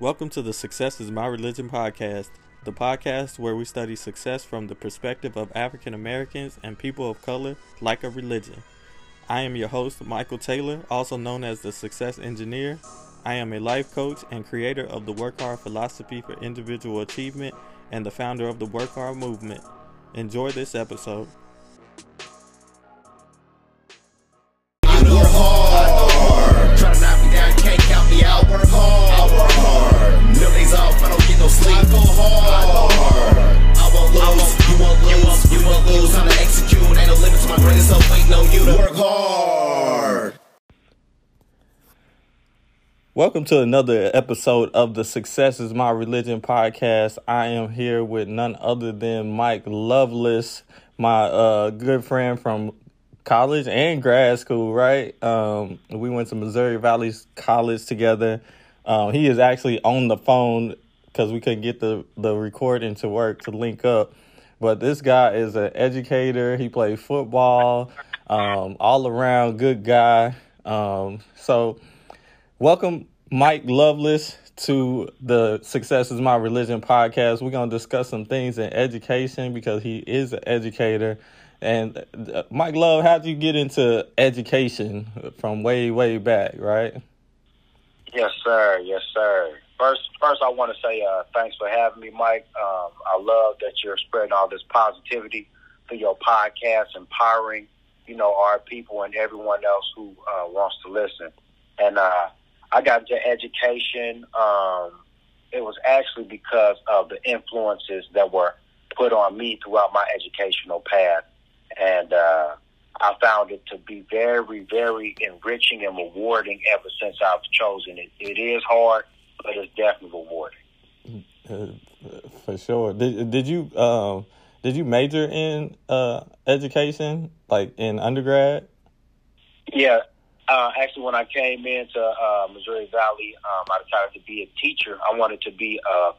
Welcome to the Success is My Religion podcast, the podcast where we study success from the perspective of African Americans and people of color like a religion. I am your host, Michael Taylor, also known as the Success Engineer. I am a life coach and creator of the Work Hard philosophy for individual achievement and the founder of the Work Hard movement. Enjoy this episode. Off, I don't get no sleep. I go hard. I won't lose. You won't lose. You won't lose. Time to execute. Ain't no limit to my greatest hope. Waiting on you to work hard. Welcome to another episode of the Success is My Religion podcast. I am here with none other than Mike Loveless, my uh, good friend from college and grad school, right? Um, we went to Missouri Valley College together. Um, he is actually on the phone because we couldn't get the, the recording to work to link up. But this guy is an educator. He played football, um, all around good guy. Um, so, welcome, Mike Loveless, to the Success is My Religion podcast. We're going to discuss some things in education because he is an educator. And uh, Mike Love, how did you get into education from way, way back, right? Yes, sir. Yes, sir. First, first, I want to say uh, thanks for having me, Mike. Um, I love that you're spreading all this positivity through your podcast, empowering you know our people and everyone else who uh, wants to listen. And uh, I got into education. Um, it was actually because of the influences that were put on me throughout my educational path, and uh, I found it to be very, very enriching and rewarding ever since I've chosen it. It is hard, but it's definitely rewarding. Uh, for sure. Did did you um did you major in uh education like in undergrad? Yeah, uh, actually, when I came into uh, Missouri Valley, um, I decided to be a teacher. I wanted to be uh,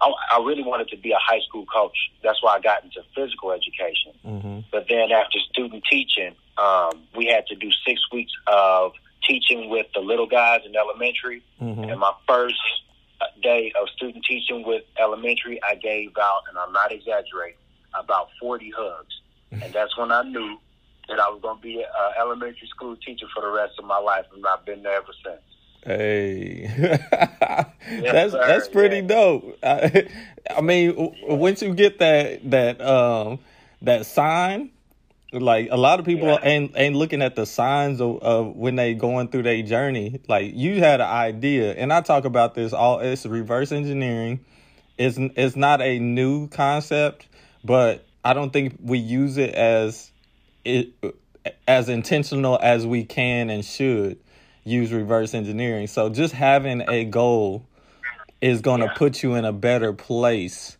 I, I really wanted to be a high school coach. That's why I got into physical education. Mm-hmm. But then after student teaching, um, we had to do six weeks of teaching with the little guys in elementary. Mhm. And my first day of student teaching with elementary, I gave out, and I'm not exaggerating, about 40 hugs. And that's when I knew that I was going to be an elementary school teacher for the rest of my life, and I've been there ever since. Hey, that's sir, that's pretty yeah. dope. I, I mean, once you get that that um that sign, like a lot of people Yeah. ain't ain't looking at the signs of, of when they going through their journey. Like you had an idea, and I talk about this all. It's reverse engineering. It's it's not a new concept, but I don't think we use it as it as intentional as we can and should use reverse engineering. So just having a goal is going to Yeah. put you in a better place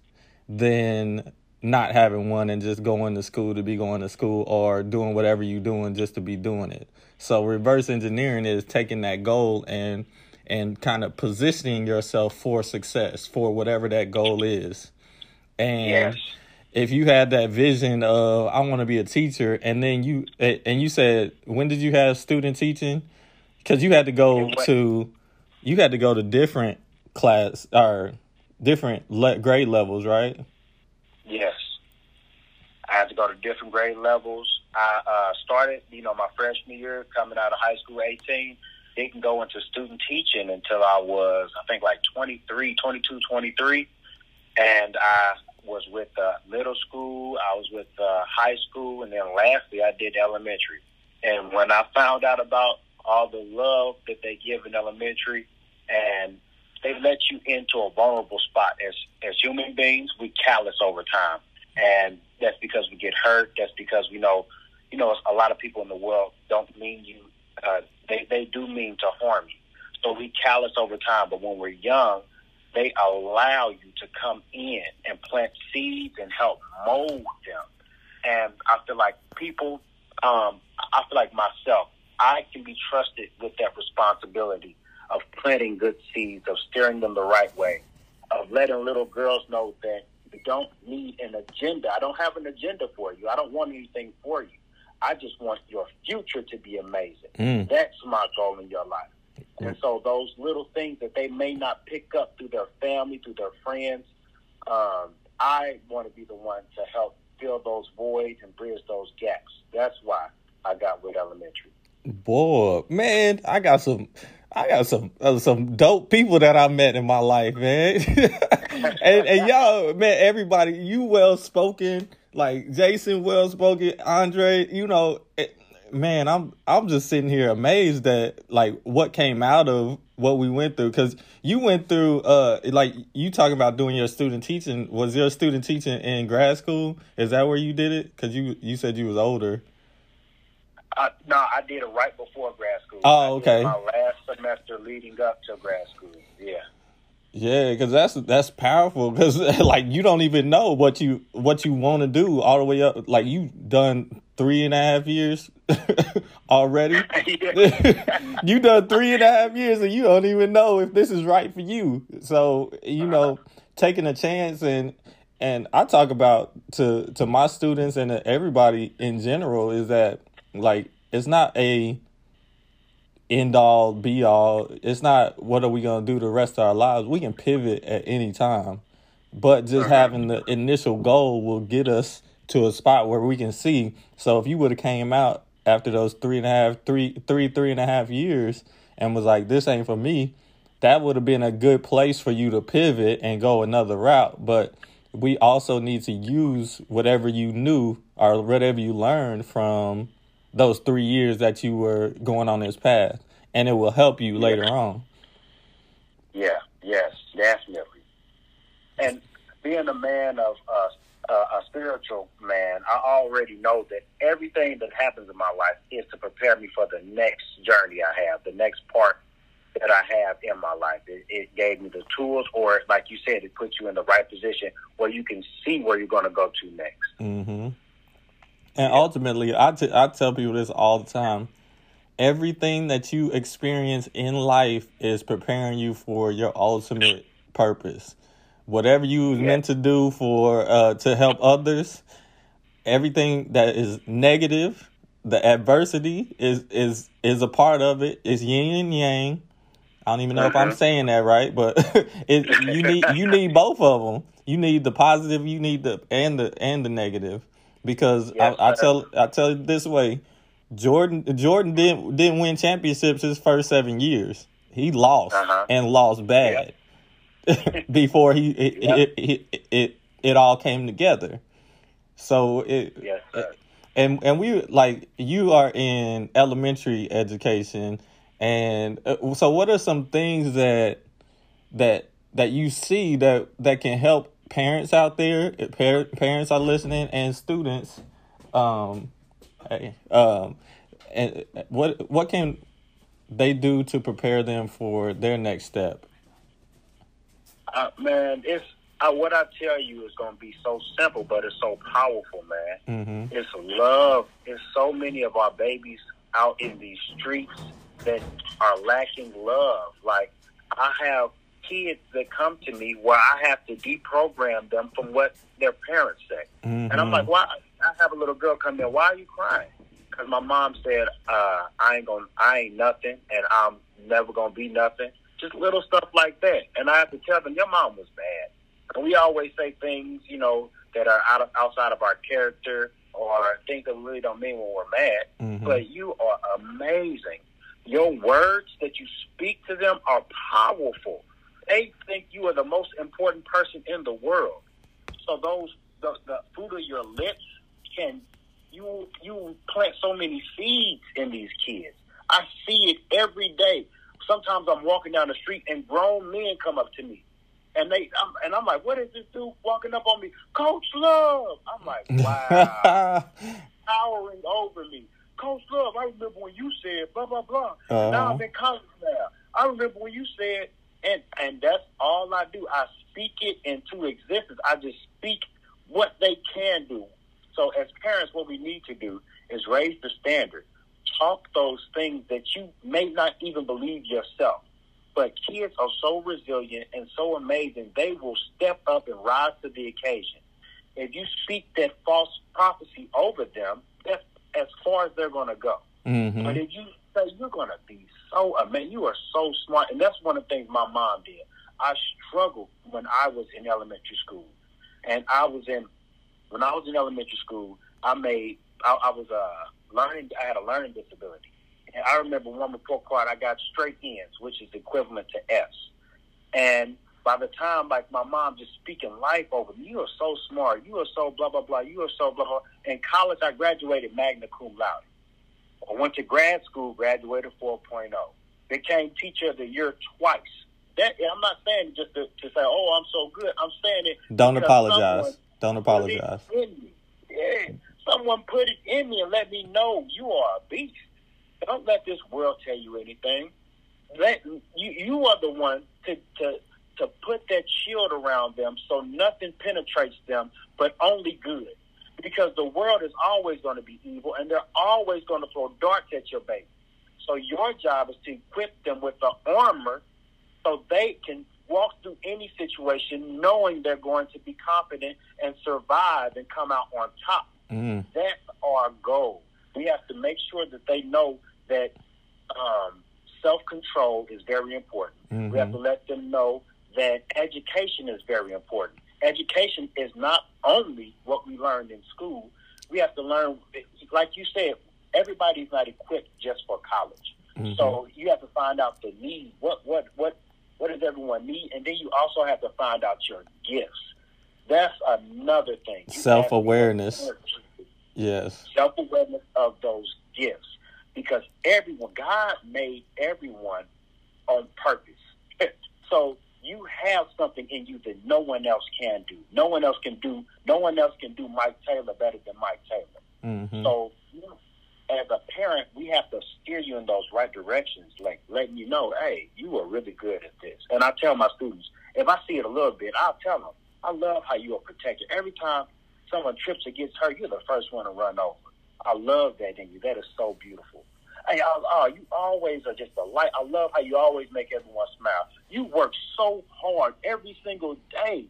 than not having one and just going to school to be going to school or doing whatever you're doing just to be doing it. So reverse engineering is taking that goal and and kind of positioning yourself for success for whatever that goal is. And Yes. if you had that vision of I want to be a teacher, and then you and you said when did you have student teaching? Because you had to go to you had to go to different class or different le- grade levels, right? Yes. I had to go to different grade levels. I uh, started, you know, my freshman year coming out of high school, 18. Didn't go into student teaching until I was, I think, like 23, 22, 23. And I was with uh, middle school, I was with uh, high school, and then lastly, I did elementary. And when I found out about all the love that they give in elementary, and they let you into a vulnerable spot as as human beings, we callous over time, and that's because we get hurt. That's because we know, you know, a lot of people in the world don't mean you. Uh, they they do mean to harm you, so we callous over time. But when we're young, they allow you to come in and plant seeds and help mold them. And I feel like people, um, I feel like myself, I can be trusted with that responsibility of planting good seeds, of steering them the right way, of letting little girls know that you don't need an agenda. I don't have an agenda for you. I don't want anything for you. I just want your future to be amazing. Mm. That's my goal in your life. And so those little things that they may not pick up through their family, through their friends, um, I want to be the one to help fill those voids and bridge those gaps. That's why I got with elementary. Boy, man, I got some, I got some, uh, some dope people that I met in my life, man. and, and y'all, man, everybody, you well spoken, like Jason well spoken, Andre, you know, it, man, I'm, I'm just sitting here amazed that like what came out of what we went through. Because you went through uh like you talking about doing your student teaching. Was your student teaching in grad school? Is that where you did it? Because you you said you was older Uh, no, I did it right before grad school. Oh, okay. My last semester leading up to grad school. Yeah. yeah because that's that's powerful because like you don't even know what you what you want to do all the way up like you done three and a half years already you done three and a half years and you don't even know if this is right for you. So you know, taking a chance and and I talk about to to my students and to everybody in general is that like it's not a end all be all. It's not what are we gonna do the rest of our lives. We can pivot at any time, but just having the initial goal will get us to a spot where we can see. So if you would have came out after those three and a half, three, three, three and a half years and was like, this ain't for me, that would have been a good place for you to pivot and go another route. But we also need to use whatever you knew or whatever you learned from those three years that you were going on this path, and it will help you later on. Yeah, yes, definitely. And being a man of uh, uh, a spiritual man, I already know that everything that happens in my life is to prepare me for the next journey I have, the next part that I have in my life. It, it gave me the tools, or like you said, it puts you in the right position where you can see where you're going to go to next. hmm And ultimately, I t- I tell people this all the time. Everything that you experience in life is preparing you for your ultimate purpose. Whatever you was meant to do for uh, to help others, everything that is negative, the adversity is is is a part of it. It's yin and yang. I don't even know if I'm saying that right, but it, you need you need both of them. You need the positive, you need the and the and the negative, because Yes, I, I tell I tell it this way, Jordan Jordan didn't didn't win championships his first seven years. He lost Uh-huh. and lost bad before he it, Yeah. it, it, it it all came together. So it Yes, sir. and and we like you are in elementary education and uh, so what are some things that that that you see that that can help parents out there par- parents are listening and students um hey, um and what what can they do to prepare them for their next step Uh, man, it's uh, what I tell you is going to be so simple, but it's so powerful, man. mm-hmm. It's love. It's so many of our babies out in these streets that are lacking love. Like I have kids that come to me where I have to deprogram them from what their parents say, and I'm like, why? I have a little girl come in. Why are you crying? Because my mom said uh, I ain't gonna, I ain't nothing, and I'm never gonna be nothing. Just little stuff like that, and I have to tell them your mom was bad. And we always say things, you know, that are out of, outside of our character or things that we really don't mean when we're mad. Mhm. But you are amazing. Your words that you speak to them are powerful. They think you are the most important person in the world. So those the, the fruit of your lips can you you plant so many seeds in these kids. I see it every day. Sometimes I'm walking down the street and grown men come up to me, and they I'm, and I'm like, "What is this dude walking up on me?" Coach Love. I'm like, "Wow." towering over me. Coach Love, I remember when you said blah blah blah. Uh-huh. Now I'm in college now. I remember when you said, and and that's all I do. I speak it into existence. I just speak what they can do. So as parents, what we need to do is raise the standard. Talk those things that you may not even believe yourself. But kids are so resilient and so amazing, they will step up and rise to the occasion if you speak that false prophecy over them, that's as far as they're going to go. Mhm. But if you say you're gonna be so amazing. You are so smart, and that's one of the things my mom did. I struggled when I was in elementary school, and I was in when I was in elementary school. I made I, I was uh, learning. I had a learning disability, and I remember one report card. I got straight N's, which is equivalent to S. And by the time, like my mom just speaking life over me, you are so smart. You are so blah blah blah. You are so blah blah. In college, I graduated magna cum laude. I went to grad school, graduated 4.0. They Became teacher of the year twice. That I'm not saying just to, to say, oh, I'm so good. I'm saying it. Don't apologize. Don't put apologize. it in me. Yeah, someone put it in me and let me know you are a beast. Don't let this world tell you anything. Let you you are the one to to to put that shield around them so nothing penetrates them, but only good. Because the world is always going to be evil, and they're always going to throw darts at your baby. So your job is to equip them with the armor so they can walk through any situation knowing they're going to be confident and survive and come out on top. Mm. That's our goal. We have to make sure that they know that um, self control is very important. We have to let them know that education is very important. Education is not only what we learned in school. We have to learn, like you said, everybody's not equipped just for college. Mm-hmm. So you have to find out the need. What what what what does everyone need? And then you also have to find out your gifts. That's another thing. To Self-awareness. Yes. self awareness of those gifts because everyone, God made everyone on purpose. so you have something in you that no one else can do. No one else can do. No one else can do Mike Taylor better than Mike Taylor. hmm So, as a parent, we have to steer you in those right directions, like letting you know, hey, you are really good at this. And I tell my students, if I see it a little bit, I'll tell them, I love how you are protected. Every time someone trips or gets hurt, you're the first one to run over. I love that in you. That is so beautiful. Hey, I, oh, you always are just a light. I love how you always make everyone smile. You work so hard every single day.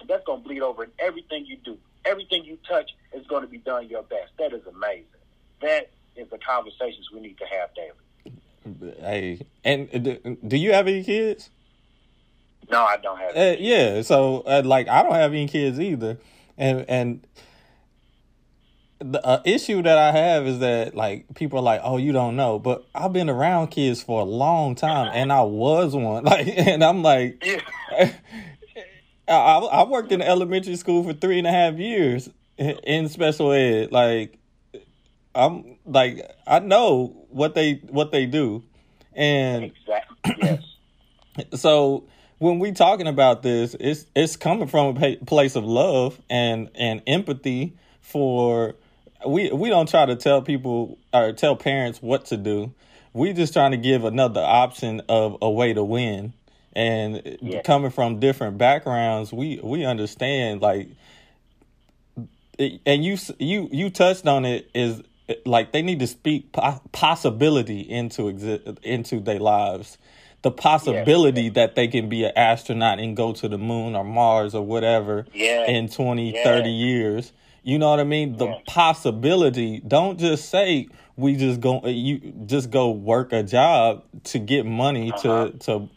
And that's going to bleed over in everything you do. Everything you touch is going to be done your best. That is amazing. That is the conversations we need to have daily. Hey, and do, do you have any kids? No, I don't have Uh, yeah. So, uh, like, I don't have any kids either, and and the uh, issue that I have is that like people are like, oh, you don't know, but I've been around kids for a long time, and I was one. Like, and I'm like, Yeah. I, I worked in elementary school for three and a half years in special ed. Like, I'm like, I know what they what they do, and Exactly. Yes. so when we talking about this, it's it's coming from a place of love and and empathy for. We we don't try to tell people or tell parents what to do. We just trying to give another option of a way to win. And Yeah. coming from different backgrounds, we we understand like and you you you touched on it is like they need to speak possibility into exi- into their lives the possibility that they can be an astronaut and go to the moon or mars or whatever Yeah. in 20 Yeah. 30 years you know what i mean the Yeah. possibility don't just say we just go you just go work a job to get money Uh-huh. to to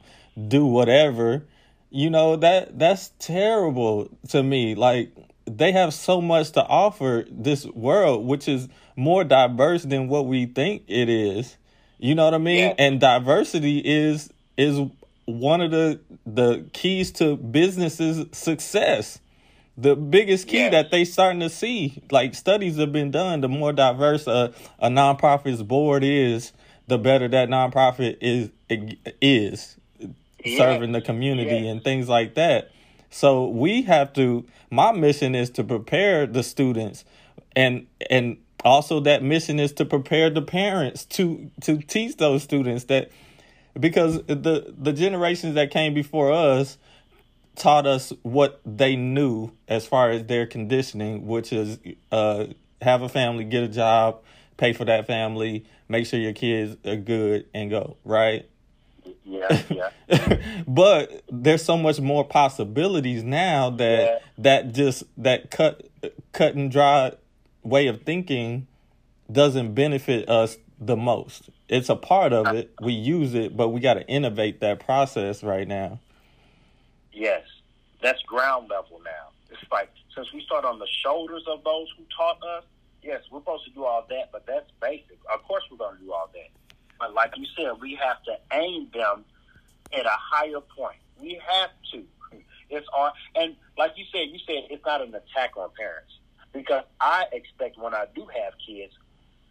do whatever you know that that's terrible to me like they have so much to offer this world which is more diverse than what we think it is you know what i mean Yeah. and diversity is is one of the the keys to businesses success the biggest key that they starting to see like studies have been done the more diverse a, a nonprofit's board is the better that nonprofit is is Yeah. serving the community Yeah. and things like that so we have to my mission is to prepare the students and and also that mission is to prepare the parents to to teach those students that because the the generations that came before us taught us what they knew as far as their conditioning, which is uh, have a family, get a job, pay for that family, make sure your kids are good, and go right. Yeah. Yeah. but there's so much more possibilities now that Yeah. that just that cut cut and dry way of thinking doesn't benefit us the most. It's a part of it. We use it, but we got to innovate that process right now. Yes, that's ground level now. It's like since we start on the shoulders of those who taught us. Yes, we're supposed to do all that, but that's basic. Of course, we're going to do all that. But like you said, we have to aim them at a higher point. We have to. It's on, and like you said, you said it's not an attack on parents because I expect when I do have kids,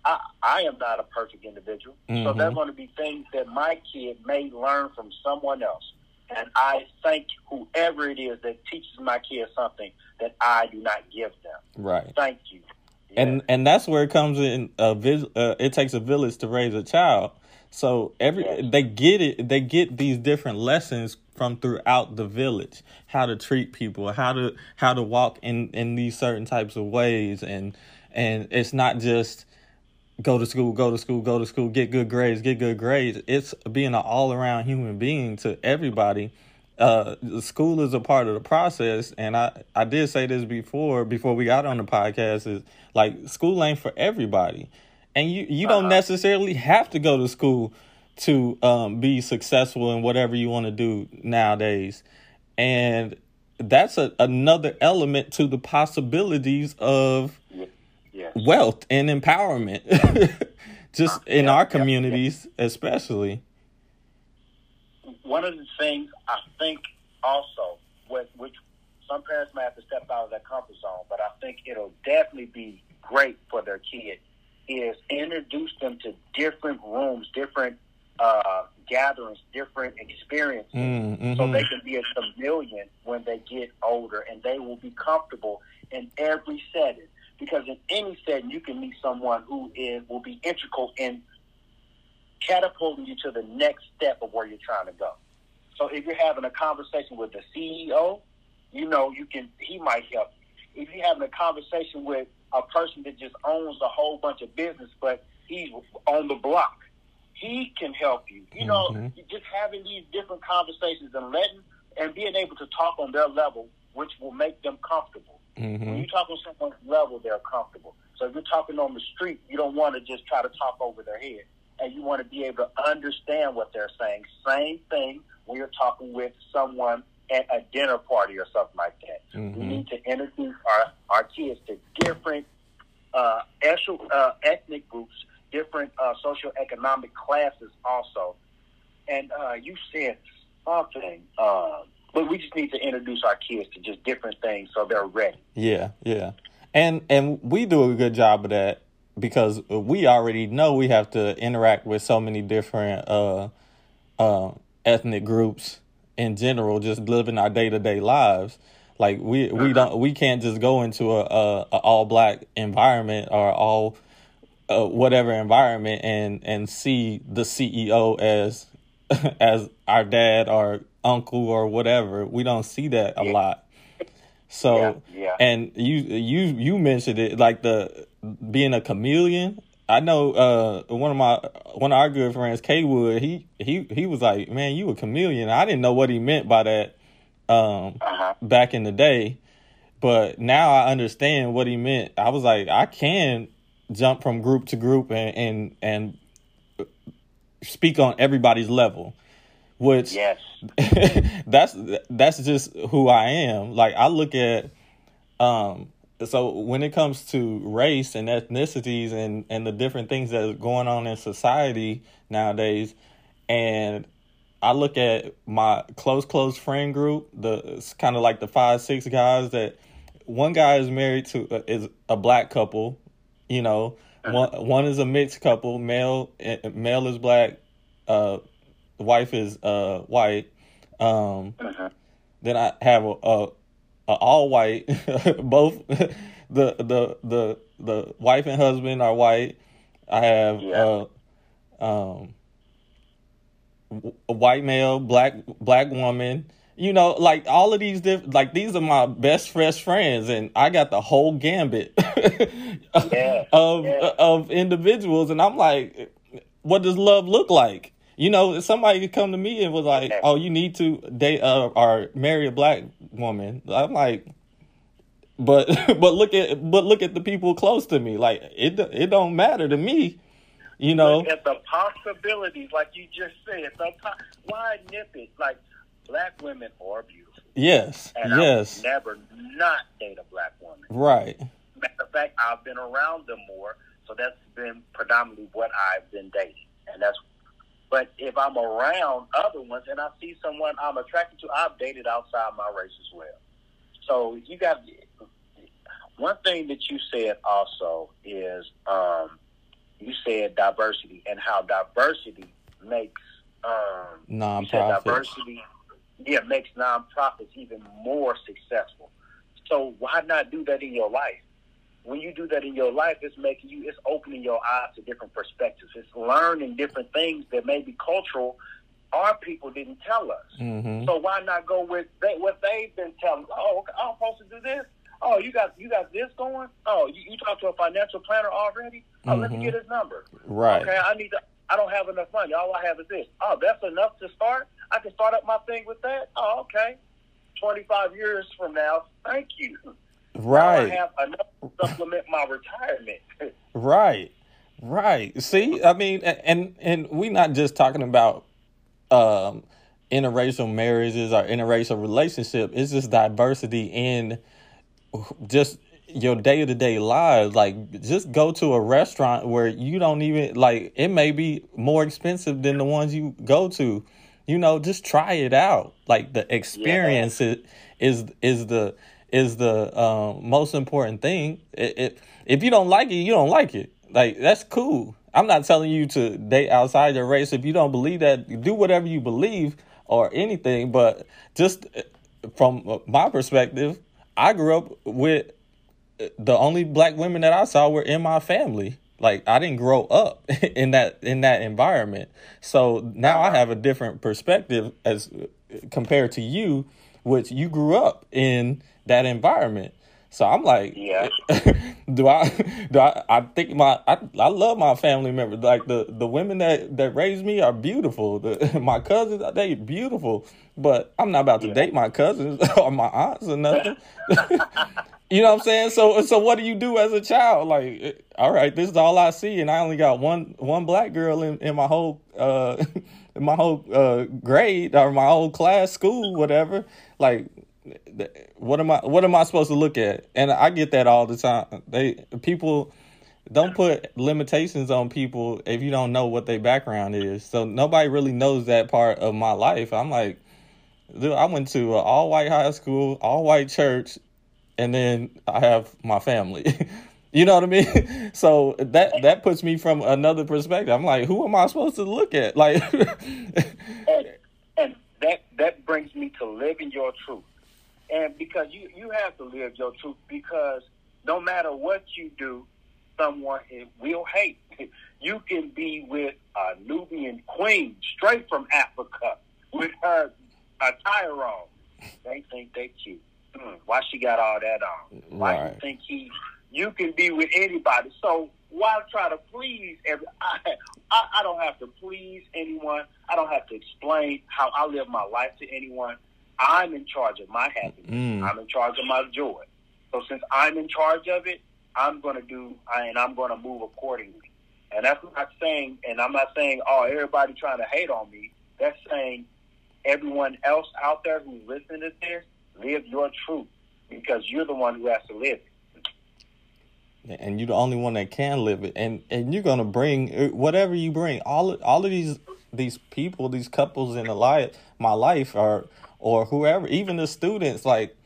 I, I am not a perfect individual. Mm-hmm. So there are going to be things that my kid may learn from someone else. And I thank whoever it is that teaches my kids something that I do not give them. Right. Thank you. Yeah. And and that's where it comes in. A vis- uh, it takes a village to raise a child. So every they get it. They get these different lessons from throughout the village how to treat people how to how to walk in in these certain types of ways and and it's not just go to school go to school go to school get good grades get good grades it's being an all-around human being to everybody uh school is a part of the process and i i did say this before before we got on the podcast is like school ain't for everybody and you you don't uh-huh. necessarily have to go to school to um, be successful in whatever you want to do nowadays. And that's a, another element to the possibilities of yes. wealth and empowerment, just uh, in yeah, our communities, yeah, yeah. especially. One of the things I think also, with, which some parents may have to step out of their comfort zone, but I think it'll definitely be great for their kid, is introduce them to different rooms, different uh, gatherings, different experiences, mm, hmm so they can be a chameleon when they get older, and they will be comfortable in every setting. Because in any setting, you can meet someone who is will be integral in catapulting you to the next step of where you're trying to go. So if you're having a conversation with the CEO, you know you can he might help you. If you're having a conversation with a person that just owns a whole bunch of business, but he's on the block, he can help you. You know, mm-hmm. just having these different conversations and letting and being able to talk on their level, which will make them comfortable. Mm-hmm. When you talk on someone's level, they're comfortable. So if you're talking on the street, you don't want to just try to talk over their head, and you want to be able to understand what they're saying. Same thing when you're talking with someone at a dinner party or something like that. Mm-hmm. We need to introduce our our kids to different uh, ethnic groups different uh, socioeconomic classes also. And uh, you said something, uh, but we just need to introduce our kids to just different things so they're ready. Yeah, yeah, and and we do a good job of that because we already know we have to interact with so many different uh, uh, ethnic groups in general, just living our day to day lives. Like we we don't we can't just go into a, a, a all black environment or all uh, whatever environment and and see the CEO as as our dad or uncle or whatever. We don't see that a yeah. lot. So yeah, yeah. and you you you mentioned it like the being a chameleon. I know uh, one of my one of our good friends, K Wood, he he he was like, Man, you a chameleon. I didn't know what he meant by that um, uh-huh. back in the day. But now I understand what he meant. I was like, I can jump from group to group and and, and speak on everybody's level which yes. that's that's just who I am. Like I look at um so when it comes to race and ethnicities and and the different things that are going on in society nowadays and I look at my close close friend group, the it's kind of like the 5 6 guys that one guy is married to uh, is a black couple you know, one one is a mixed couple. Male eh, male is black. Uh, wife is uh white. Um, uh-huh. Then I have a, a, a all white. both the the the the wife and husband are white. I have yeah. uh, um, a white male, black black woman, you know, like all of these different, like these are my best fresh friends, and I got the whole gambit yeah, of yeah. of individuals, and I'm like, what does love look like? You know, somebody could come to me and was like, "Oh, you need to date uh, or marry a black woman." I'm like, but but look at but look at the people close to me. Like it it don't matter to me. You know, Look at the possibilities, like you just said. The po- why nip it? Like black women are beautiful, yes, and yes, I never not date a black woman. right, Matter of fact, I've been around them more, so that's been predominantly what I've been dating, and that's. But if I'm around other ones and I see someone I'm attracted to, I've dated outside my race as well. So you got one thing that you said also is um, you said diversity and how diversity makes um, you said nonprofit. diversity yeah makes nonprofits even more successful. So why not do that in your life? When you do that in your life, it's making you it's opening your eyes to different perspectives. It's learning different things that may be cultural our people didn't tell us. hmm So why not go with they, what they've been telling? Oh, okay, I'm supposed to do this. Oh, you got you got this going. Oh, you, you talked to a financial planner already. Oh, let me Mhm. get his number. Right. Okay, I need to. I don't have enough money. All I have is this. Oh, that's enough to start. I can start up my thing with that. Oh, okay. Twenty five years from now, thank you. Right. have enough to supplement my retirement. Right. Right. See, I mean, and and we're not just talking about um interracial marriages or interracial relationship. It's just diversity in just your day to day lives. Like, just go to a restaurant where you don't even like. It may be more expensive than the ones you go to. You know, just try it out. Like the experience is is is the is the um, most important thing. If you don't like it, you don't like it. Like that's cool. I'm not telling you to date outside your race. If you don't believe that, do whatever you believe or anything. But just uh, from my perspective, I grew up with the only black women that I saw were in my family. Like I didn't grow up in that in that environment. So now I have a different perspective as compared to you, which you grew up in that environment. So I'm like, Yeah. do I do I, I think my I, I love my family members. Like the the women that that raised me are beautiful. The, my cousins they beautiful, but I'm not about to date my cousins or my aunts or nothing. You know what I'm saying? So so what do you do as a child? Like, eh, all right, this is all I see, and I only got one one black girl in, in my whole uh in my whole uh grade or my whole class, school, whatever. Like, what am I what am I supposed to look at? And I get that all the time. They people don't put limitations on people if you don't know what their background is. So nobody really knows that part of my life. I'm like, dude, I went to an all white high school, all white church, and then I have my family. you know what I mean? So that that puts me from another perspective. I'm like, who am I supposed to look at? Like, and, and that that brings me to living your truth. And because you you have to live your truth because no matter what you do, someone will hate. You can be with a Nubian queen straight from Africa with her attire on. They think they cute. Hmm, why she got all that on? Why Right. you think he? You can be with anybody. So why try to please every? I, I I don't have to please anyone. I don't have to explain how I live my life to anyone. I'm in charge of my happiness. Mm. I'm in charge of my joy. So since I'm in charge of it, I'm going to do and I'm going to move accordingly. And that's not saying, and I'm not saying, oh, everybody trying to hate on me. That's saying everyone else out there who's listening to this, live your truth because you're the one who has to live it. and you're the only one that can live it and and you're gonna bring whatever you bring all of, all of these these people these couples in the life my life or or whoever even the students like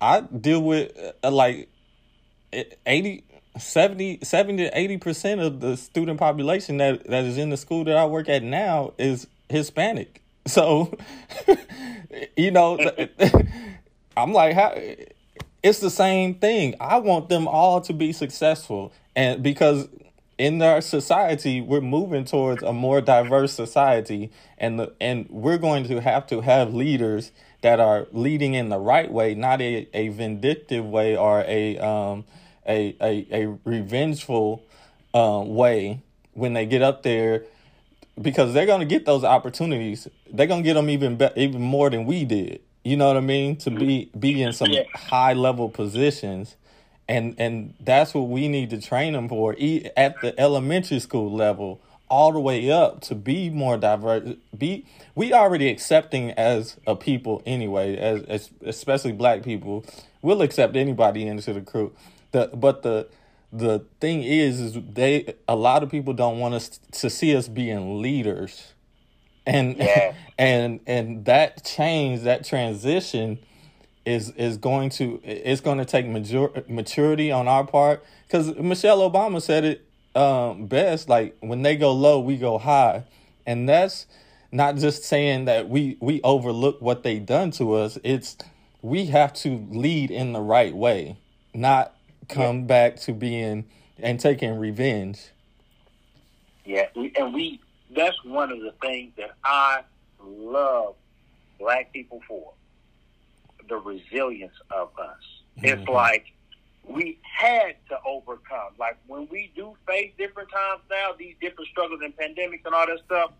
i deal with uh, like 80 70 70 to 80 percent of the student population that that is in the school that i work at now is hispanic so you know i'm like how it's the same thing. I want them all to be successful. And because in our society, we're moving towards a more diverse society and the and we're going to have to have leaders that are leading in the right way, not a, a vindictive way or a um a a, a revengeful um way when they get up there because they're going to get those opportunities. They're going to get them even be- even more than we did. You know what I mean? To be be in some high level positions, and and that's what we need to train them for at the elementary school level all the way up to be more diverse be we already accepting as a people anyway as, as especially black people. We'll accept anybody into the crew. The but the the thing is is they a lot of people don't want us to see us being leaders. And Yeah. and and that change that transition is is going to it's going to take major, maturity on our part. Because Michelle Obama said it um, best like when they go low we go high. And that's not just saying that we we overlook what they done to us. It's we have to lead in the right way not come back to being and taking revenge. Yeah, and we that's one of the things that I love black people for. The resilience of us. It's Mhm. like we had to overcome. Like when we do face different times now, these different struggles and pandemics and all that stuff,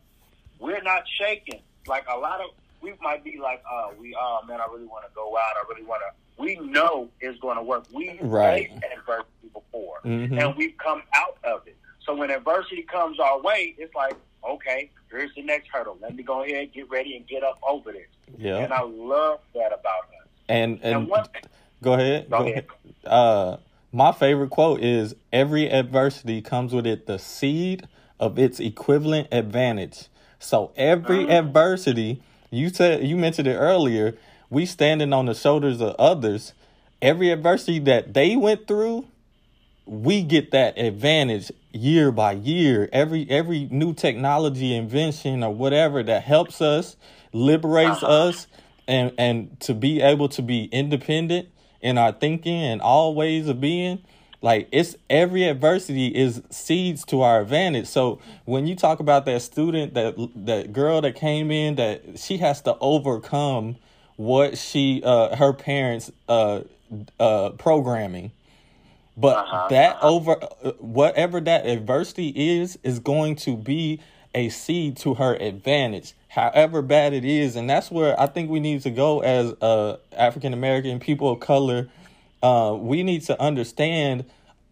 we're not shaking. Like a lot of we might be like, oh, we oh man, I really want to go out, I really want to we know it's going to work. We Right. faced adversity before Mhm. and we've come out of it. So when adversity comes our way, it's like, okay, here's the next hurdle. Let me go ahead, get ready, and get up over this. yeah And I love that about us. And And, and one Go ahead. Go Go ahead. ahead. Uh, my favorite quote is every adversity comes with it the seed of its equivalent advantage. So every Mm. adversity, you said you mentioned it earlier, we standing on the shoulders of others. Every adversity that they went through, we get that advantage year by year. Every every new technology invention or whatever that helps us, liberates Uh-huh. us and and to be able to be independent in our thinking and all ways of being like it's every adversity is seeds to our advantage. So when you talk about that student that that girl that came in that she has to overcome what she uh her parents uh uh programming. But Uh-huh, that over whatever that adversity is is going to be a seed to her advantage however bad it is and that's where i think we need to go as uh african american people of color. Uh we need to understand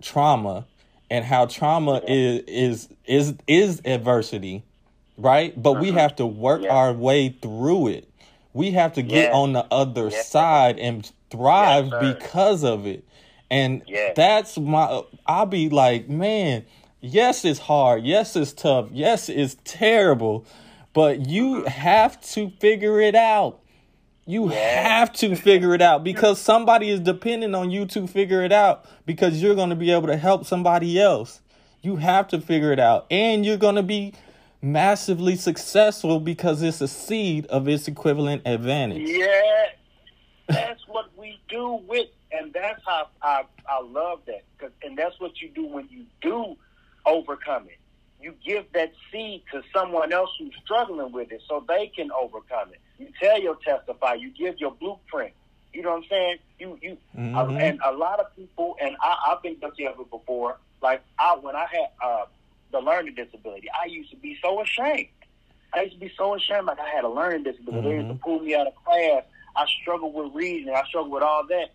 trauma and how trauma is is is is adversity right? But we have to work Yeah. our way through it. We have to get Yes. on the other side and thrive because of it. And that's my i'll be like man yes it's hard. Yes it's tough. Yes it's terrible but you have to figure it out you have to figure it out because somebody is depending on you to figure it out because you're going to be able to help somebody else. You have to figure it out. And you're going to be massively successful because it's a seed of its equivalent advantage. yeah, that's what we do with, and that's how I, I love that. Cause, and that's what you do when you do overcome it. You give that seed to someone else who's struggling with it so they can overcome it. You tell your testify, you give your blueprint. You know what I'm saying? You you uh, Mhm. and a lot of people and I, I've been guilty of it before. Like I when I had uh, the learning disability, I used to be so ashamed. I used to be so ashamed like I had a learning disability. They used to pull me out of class. I struggled with reading. I struggled with all that.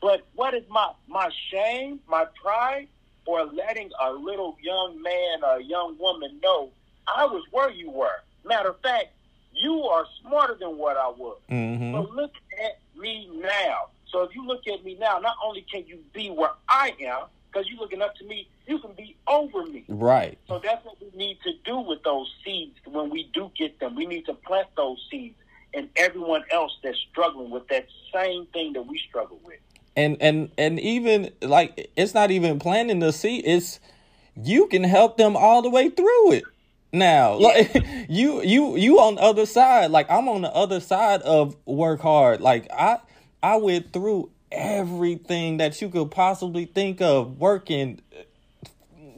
But what is my my shame, my pride, or letting a little young man or a young woman know I was where you were? Matter of fact, you are smarter than what I was. Mhm. But look at me now. So if you look at me now, not only can you be where I am, because you're looking up to me, you can be over me. Right. So that's what we need to do with those seeds when we do get them. We need to plant those seeds in everyone else that's struggling with that same thing that we struggle with. And and and even like it's not even planting the seed it's you can help them all the way through it now. Like you you you on the other side. Like i'm on the other side of work hard. Like i i went through everything that you could possibly think of working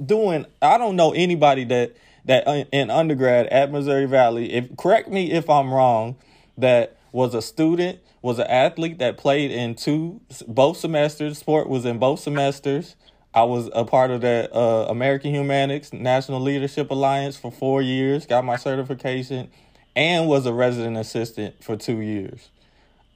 doing. I don't know anybody that that uh, in undergrad at missouri valley. If correct me if i'm wrong that was a student was an athlete that played in two both semesters sport was in both semesters i was a part of that uh, american humanics national leadership alliance for four years got my certification and was a resident assistant for two years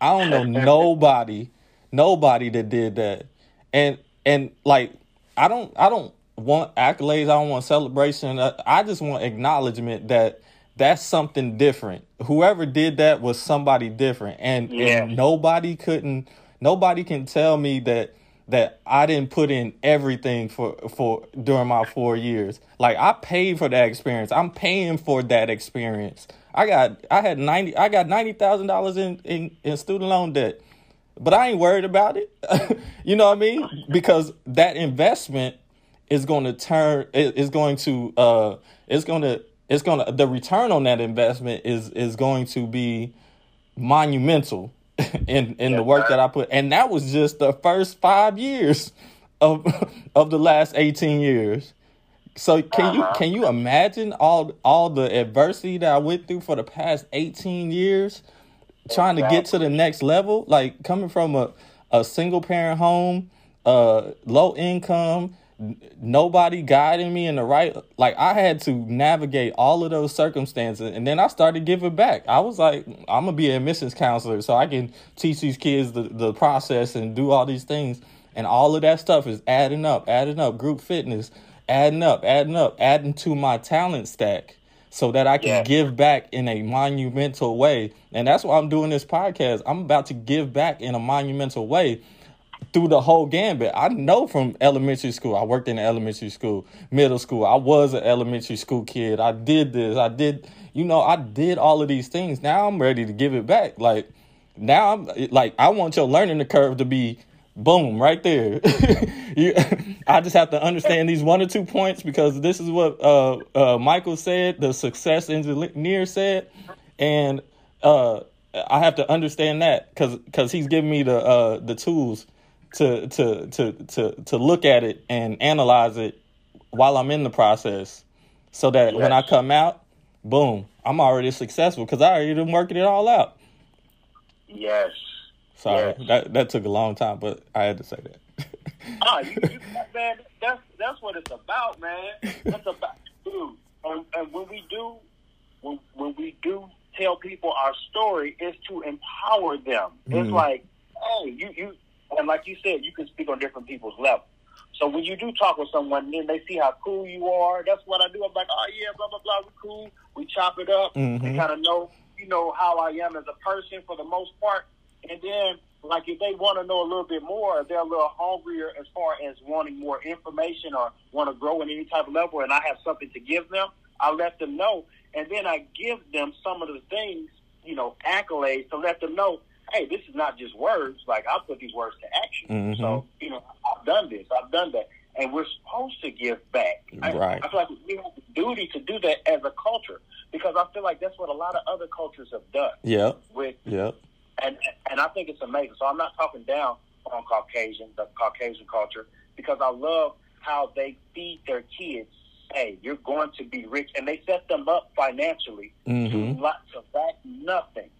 i don't know nobody nobody that did that and and like I don't I don't want accolades. I don't want celebration. I just want acknowledgement that that's something different. Whoever did that was somebody different, and Yeah. and nobody couldn't. Nobody can tell me that that I didn't put in everything for for during my four years. Like I paid for that experience. I'm paying for that experience. I got I had ninety I got ninety thousand dollars in, in in student loan debt, but I ain't worried about it. you know what I mean? Because that investment is going to turn it- is going to uh it's going to it's going to the return on that investment is is going to be monumental in in the work that I put and that was just the first 5 years of of the last 18 years. So can you Uh-huh. can you imagine all all the adversity that I went through for the past 18 years trying to get to the next level like coming from a a single parent home, uh low income, nobody guiding me in the right like I had to navigate all of those circumstances and then I started giving back. I was like I'm to be an admissions counselor so I can teach these kids the the process and do all these things and all of that stuff is adding up, adding up, group fitness, adding up, adding up, adding to my talent stack so that I can Yeah. give back in a monumental way. And that's why I'm doing this podcast. I'm about to give back in a monumental way through the whole gambit. I know from elementary school. I worked in elementary school, middle school. I was an elementary school kid. I did this. I did, you know, I did all of these things. Now I'm ready to give it back. Like now I'm like I want your learning curve to be boom right there. you, I just have to understand these one or two points because this is what uh, uh, Michael said, the success engineer said, and uh, I have to understand that because because he's giving me the uh, the tools to to to to to look at it and analyze it while I'm in the process, so that when I come out, boom, I'm already successful because I already been working it all out. Yes. Sorry, Yes. that that took a long time, but I had to say that. Ah, you, you, man, that's that's what it's about, man. That's about, dude. And, and when we do, when when we do tell people our story, is to empower them. It's Mhm. like, hey, you you, and like you said, you can speak on different people's level. So when you do talk with someone, and then they see how cool you are. That's what I do. I'm like, oh yeah, blah blah blah. We cool. We chop it up. Mhm. They kind of know, you know, how I am as a person for the most part. And then, like, if they want to know a little bit more, they're a little hungrier as far as wanting more information or want to grow in any type of level, and I have something to give them, I let them know. And then I give them some of the things, you know, accolades to let them know, hey, this is not just words. Like, I put these words to action. Mhm. So, you know, I've done this, I've done that. And we're supposed to give back. I- Right. I feel like we have a duty to do that as a culture because I feel like that's what a lot of other cultures have done Yeah. with yep. and and I think it's amazing. So I'm not talking down on Caucasian, the Caucasian culture, because I love how they feed their kids. Hey, you're going to be rich, and they set them up financially Mhm. to lots of that nothing.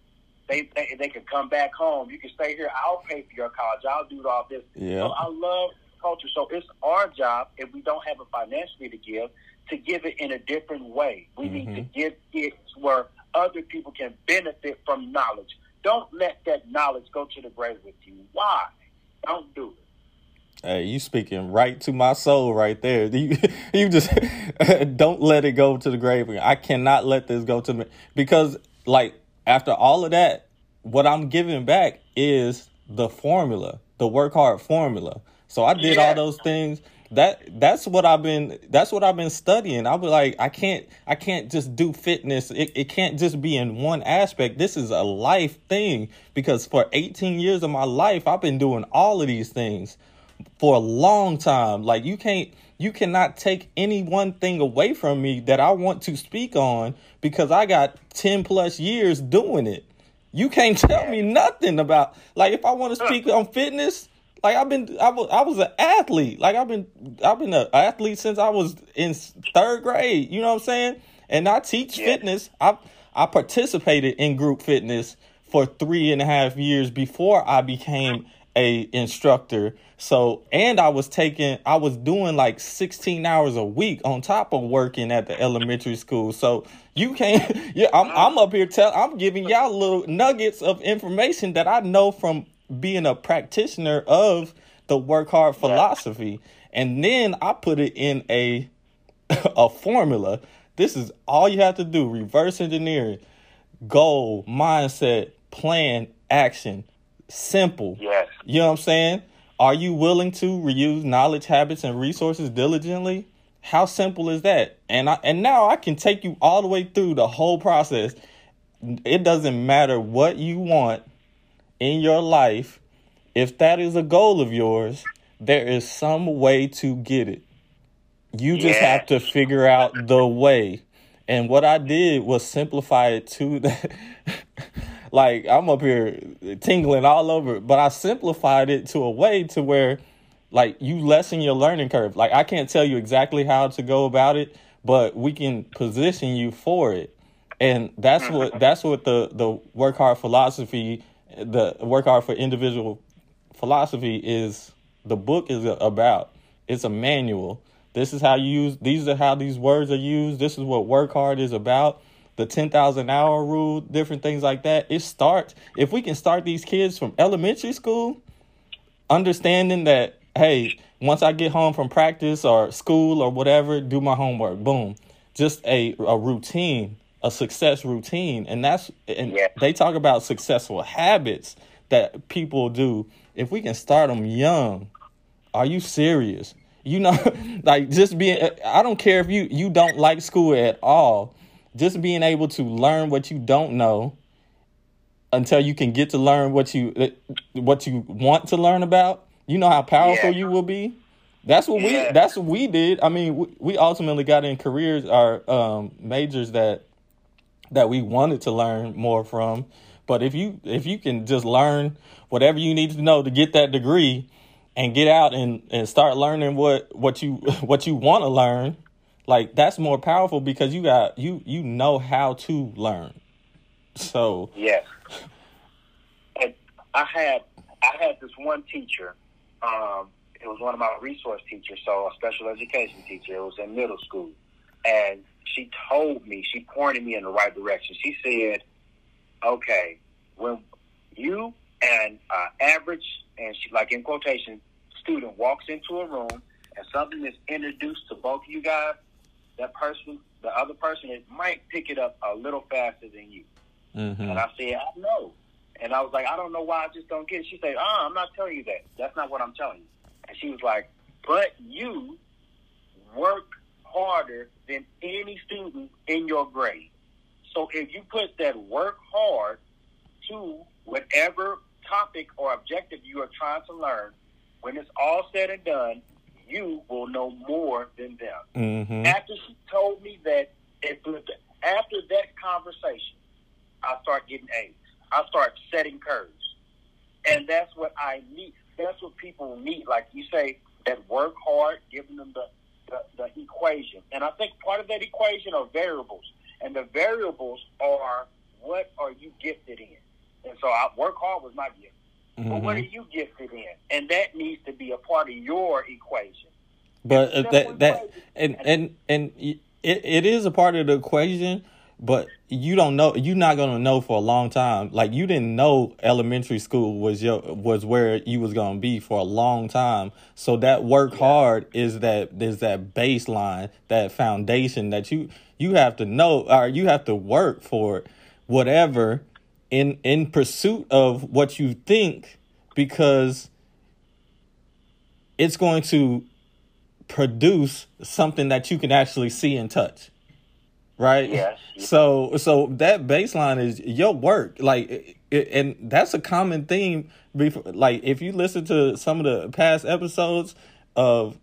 They, they they can come back home. You can stay here. I'll pay for your college. I'll do all this. Yeah. So I love culture. So it's our job if we don't have it financially to give to give it in a different way. We need to Mhm. give it where other people can benefit from knowledge. Don't let that knowledge go to the grave with you. Why? Don't do it. Hey, you speaking right to my soul right there. You, you just don't let it go to the grave. I cannot let this go to me because, like, after all of that, what I'm giving back is the formula, the work hard formula. So I did all those things. That that's what I've been. That's what I've been studying. I was like, I can't. I can't just do fitness. It, it can't just be in one aspect. This is a life thing because for 18 years of my life, I've been doing all of these things for a long time. Like you can't you cannot take any one thing away from me that I want to speak on because I got 10 plus years doing it. You can't tell me nothing about like if I want to speak on fitness, like I've been I was I was an athlete. Like I've been I've been an athlete since I was in third grade, you know what I'm saying? And I teach Yeah. fitness. I I participated in group fitness for three and a half years before I became mm-hmm. A instructor. So and I was taking I was doing like 16 hours a week on top of working at the elementary school. So you can't yeah, I'm I'm up here tell I'm giving y'all little nuggets of information that I know from being a practitioner of the work hard philosophy. And then I put it in a a formula. This is all you have to do. Reverse engineering. Goal, mindset, plan, action. Simple. Yes. You know what I'm saying? Are you willing to reuse knowledge, habits, and resources diligently? How simple is that? And I and now I can take you all the way through the whole process. It doesn't matter what you want in your life. If that is a goal of yours, there is some way to get it. You just Yeah. have to figure out the way. And what I did was simplify it to that. like I'm up here tingling all over, but I simplified it to a way to where like you lessen your learning curve. Like I can't tell you exactly how to go about it, but we can position you for it. And that's mm-hmm. what that's what the the work hard philosophy, the work hard for individual philosophy is the book is about. It's a manual. This is how you use these are how these words are used. This is what work hard is about. The 10,000 hour rule, different things like that. It starts if we can start these kids from elementary school understanding that hey, once I get home from practice or school or whatever, do my homework. Boom. Just a a routine, a success routine. And that's and Yeah. they talk about successful habits that people do. If we can start them young, are you serious? You know, like just being I don't care if you you don't like school at all. Just being able to learn what you don't know until you can get to learn what you what you want to learn about. You know how powerful Yeah. you will be. That's what we that's what we did. I mean, we, we ultimately got in careers our um majors that that we wanted to learn more from. But if you if you can just learn whatever you need to know to get that degree and get out and, and start learning what what you what you want to learn, like that's more powerful because you got you you know how to learn. So Yes. And I had I had this one teacher. Um, it was one of my resource teachers, so a special education teacher. It was in middle school, and she told me she pointed me in the right direction. She said, "Okay, when you and uh, average and she like in quotation student walks into a room and something is introduced to both of you guys, that person, the other person, it might pick it up a little faster than you." mhm. And I said, I know. And I was like, I don't know why I just don't get it. She said, Ah, I'm not telling you that. That's not what I'm telling you. And she was like, But you work harder than any student in your grade. So if you put that work hard to whatever topic or objective you are trying to learn, when it's all said and done, you will know more than them. Mhm. After she told me that, it, after that conversation, I start getting A's. I start setting curves, and that's what I need. That's what people need. Like you say, that work hard, giving them the, the the equation. And I think part of that equation are variables, and the variables are what are you gifted in. And so, I work hard was my gift. But what are Mhm. you gifted in? And that needs to be a part of your equation. But uh, that that and and and it, it is a part of the equation, but you don't know. You're not gonna know for a long time. Like you didn't know elementary school was your was where you was gonna be for a long time. So that work hard is that is that baseline, that foundation that you you have to know or you have to work for it, whatever in in pursuit of what you think because it's going to produce something that you can actually see and touch right Yes. so so that baseline is your work like and that's a common theme before like if you listen to some of the past episodes of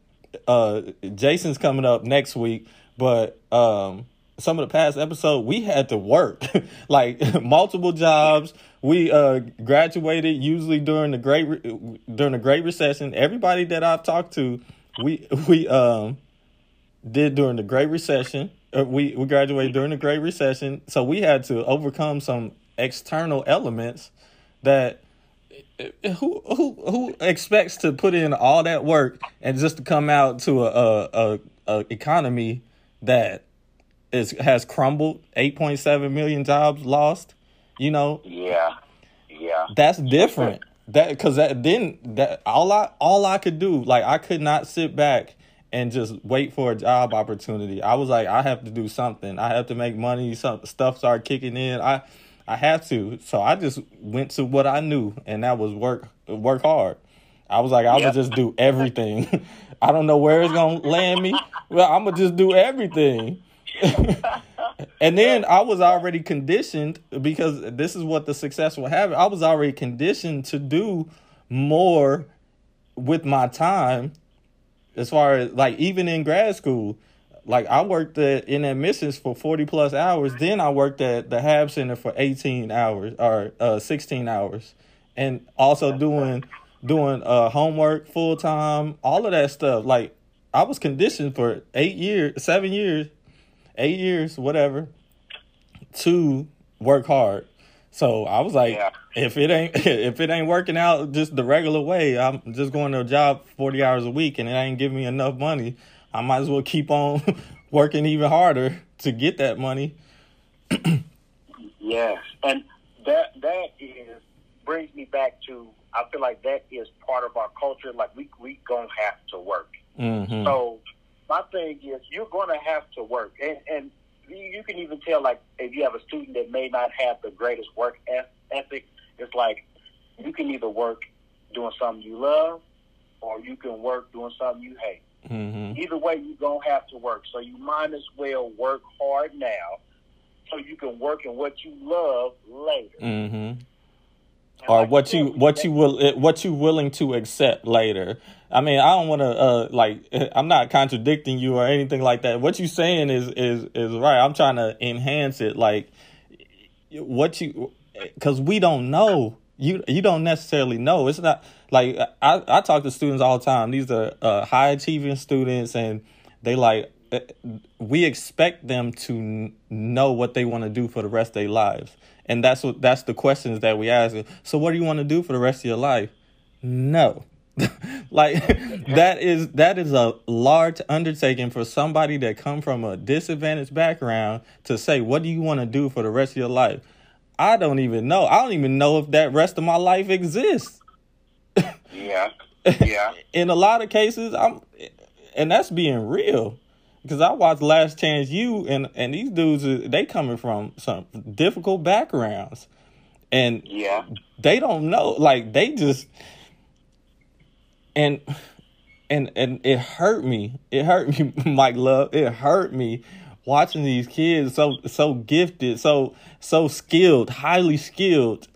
uh jason's coming up next week but um some of the past episode we had to work. Like multiple jobs. We uh graduated usually during the great Re- during the great recession. Everybody that i've talked to we we um did during the Great Recession. Uh, we we graduated during the Great Recession, so we had to overcome some external elements that uh, who who who expects to put in all that work and just to come out to a a, a, a economy that is has crumbled, eight point seven million jobs lost. You know Yeah. Yeah. that's different. that because that then that all I all I could do like I could not sit back and just wait for a job opportunity. I was like I have to do something. I have to make money. Some stuff started kicking in. I I have to. So I just went to what I knew, and that was work work hard. I was like, I'm Yep. gonna just do everything. I don't know where it's gonna land me. Well, I'm gonna just do everything. and then I was already conditioned because this is what the successful have. I was already conditioned to do more with my time as far as like even in grad school. Like i worked at, in admissions for 40 plus hours. Then i worked at the hab center for 18 hours or uh, 16 hours. And also doing doing uh, homework full time all of that stuff. Like i was conditioned for eight years seven years eight years whatever to work hard so i was like Yeah. if it ain't if it ain't working out just the regular way, I'm just going to a job forty hours a week and it ain't giving me enough money. I might as well keep on working even harder to get that money. Yes, and that that is brings me back to I feel like that is part of our culture. Like we we gonna have to work. hmm So my thing is you're gonna have to work, and and you can even tell like if you have a student that may not have the greatest work eth- ethic, it's like you can either work doing something you love, or you can work doing something you hate. hmm Either way, you're going to have to work. So you might as well work hard now so you can work in what you love later. hmm And Or like what you what you will eh, what you willing to accept later. I mean, I don't want to uh like I'm not contradicting you or anything like that. What you saying is is is right. I'm trying to enhance it like what you cuz we don't know. You you don't necessarily know. It's not like I I talk to students all the time. These are uh, high achieving students and they like we expect them to know what they want to do for the rest of their lives. And that's what that's the questions that we ask. So what do you want to do for the rest of your life? No. like that is that is a large undertaking for somebody that come from a disadvantaged background to say what do you want to do for the rest of your life? I don't even know. I don't even know if that rest of my life exists. Yeah. Yeah. In a lot of cases, I'm and that's being real. Because I watched Last Chance U and and these dudes they coming from some difficult backgrounds. And yeah. they don't know like they just and and and it hurt me it hurt me mike love it hurt me watching these kids so so gifted so so skilled highly skilled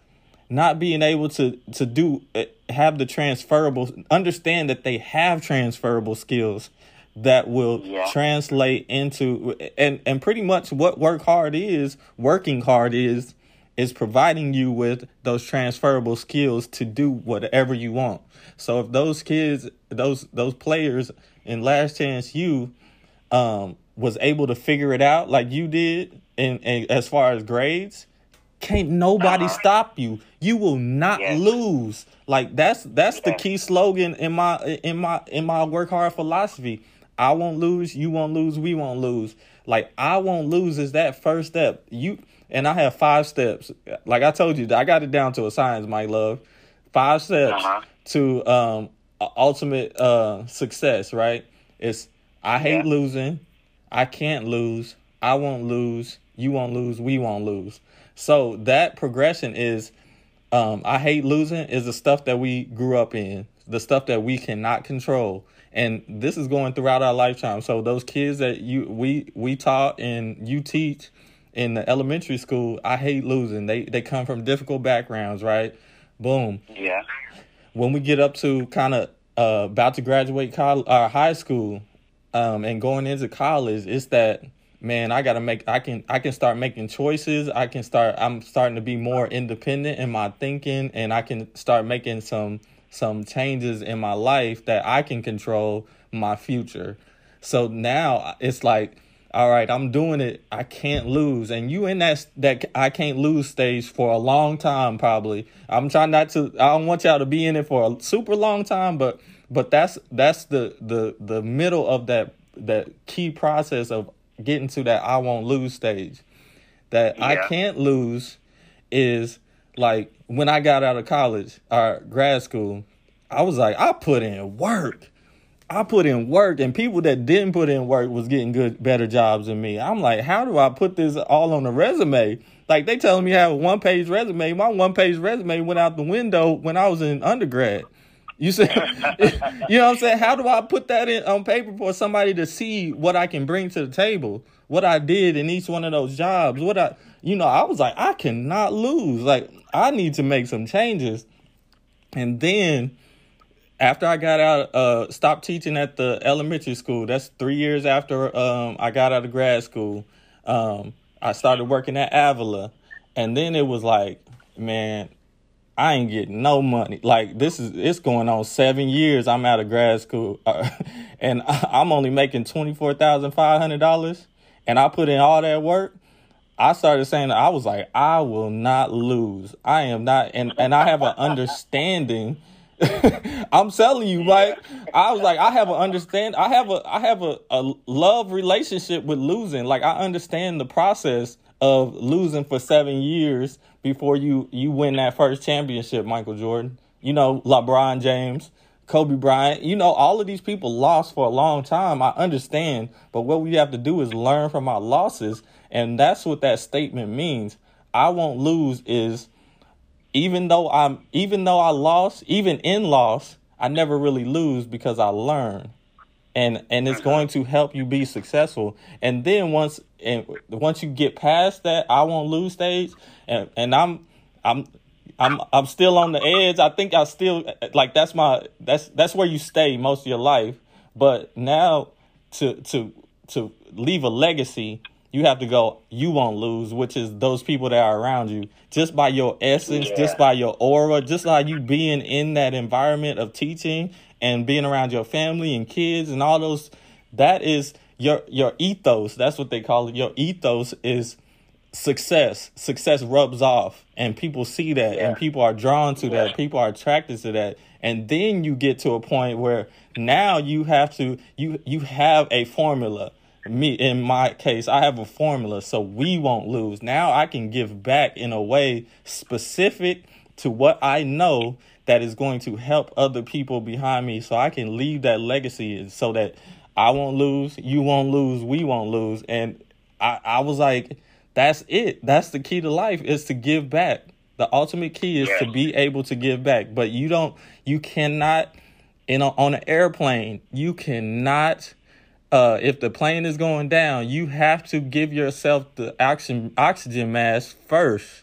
not being able to to do eh, have the transferable understand that they have transferable skills that will Yeah. translate into and and pretty much what work hard is working hard is is providing you with those transferable skills to do whatever you want so if those kids those those players in Last Chance U um was able to figure it out like you did and, and as far as grades can't nobody Uh-huh. stop you you will not Yes. lose like that's that's the key slogan in my in my in my work hard philosophy i won't lose you won't lose we won't lose like i won't lose is that first step you and i have five steps like i told you i got it down to a science my love five steps Uh-huh. to um ultimate uh success right it's i hate Yeah. losing I can't lose. I won't lose. You won't lose. We won't lose. So that progression is um, I hate losing is the stuff that we grew up in, the stuff that we cannot control. And this is going throughout our lifetime. So those kids that you we we taught and you teach in the elementary school, I hate losing. They they come from difficult backgrounds, right? Boom Yeah. when we get up to kind of uh, about to graduate college, uh, high school, um, and going into college, it's that man. I gotta make. I can. I can start making choices. I can start. I'm starting to be more independent in my thinking, and I can start making some some changes in my life that I can control my future. So now it's like, all right, I'm doing it. I can't lose, and you in that that I can't lose stage for a long time. Probably, I'm trying not to. I don't want y'all to be in it for a super long time, but but that's that's the the the middle of that that key process of getting to that I won't lose stage. That I can't lose is like when I got out of college or grad school, I was like, I put in work. I put in work and people that didn't put in work was getting good better jobs than me. I'm like, how do I put this all on a resume? Like they telling me I have a one page resume. My one page resume went out the window when I was in undergrad. You said, you know what I'm saying? How do I put that in on paper for somebody to see what I can bring to the table? What I did in each one of those jobs? What I, you know, I was like, I cannot lose. Like I need to make some changes. And then after I got out, uh, stopped teaching at the elementary school. That's three years after um, I got out of grad school. Um, I started working at Avila, and then it was like, man, I ain't getting no money. Like this is it's going on seven years. I'm out of grad school, and I'm only making twenty four thousand five hundred dollars, and I put in all that work. I started saying I was like, I will not lose. I am not, and and I have an understanding I'm telling you, Mike. I was like, I have an understand. I have a, I have a, a love relationship with losing. Like I understand the process of losing for seven years before you you win that first championship. Michael Jordan, you know, LeBron James, Kobe Bryant. You know, all of these people lost for a long time. I understand, but what we have to do is learn from our losses, and that's what that statement means. I won't lose is even though I'm even though I lost, even in loss, I never really lose because I learn. And and it's going to help you be successful. And then once and once you get past that I won't lose stage and and I'm I'm I'm I'm still on the edge. I think I still like that's my that's that's where you stay most of your life. But now to to to leave a legacy you have to go, you won't lose, which is those people that are around you. Just by your essence, yeah. just by your aura, just like you being in that environment of teaching and being around your family and kids and all those, that is your your ethos. That's what they call it. Your ethos is success. Success rubs off and people see that yeah. and people are drawn to yeah. that. People are attracted to that. And then you get to a point where now you have to you you have a formula me in my case i have a formula so we won't lose now i can give back in a way specific to what i know that is going to help other people behind me so i can leave that legacy so that i won't lose you won't lose we won't lose and i, I was like that's it. That's the key to life is to give back. The ultimate key is to be able to give back. But you don't you cannot in a, on an airplane you cannot uh, if the plane is going down, you have to give yourself the oxygen oxygen mask first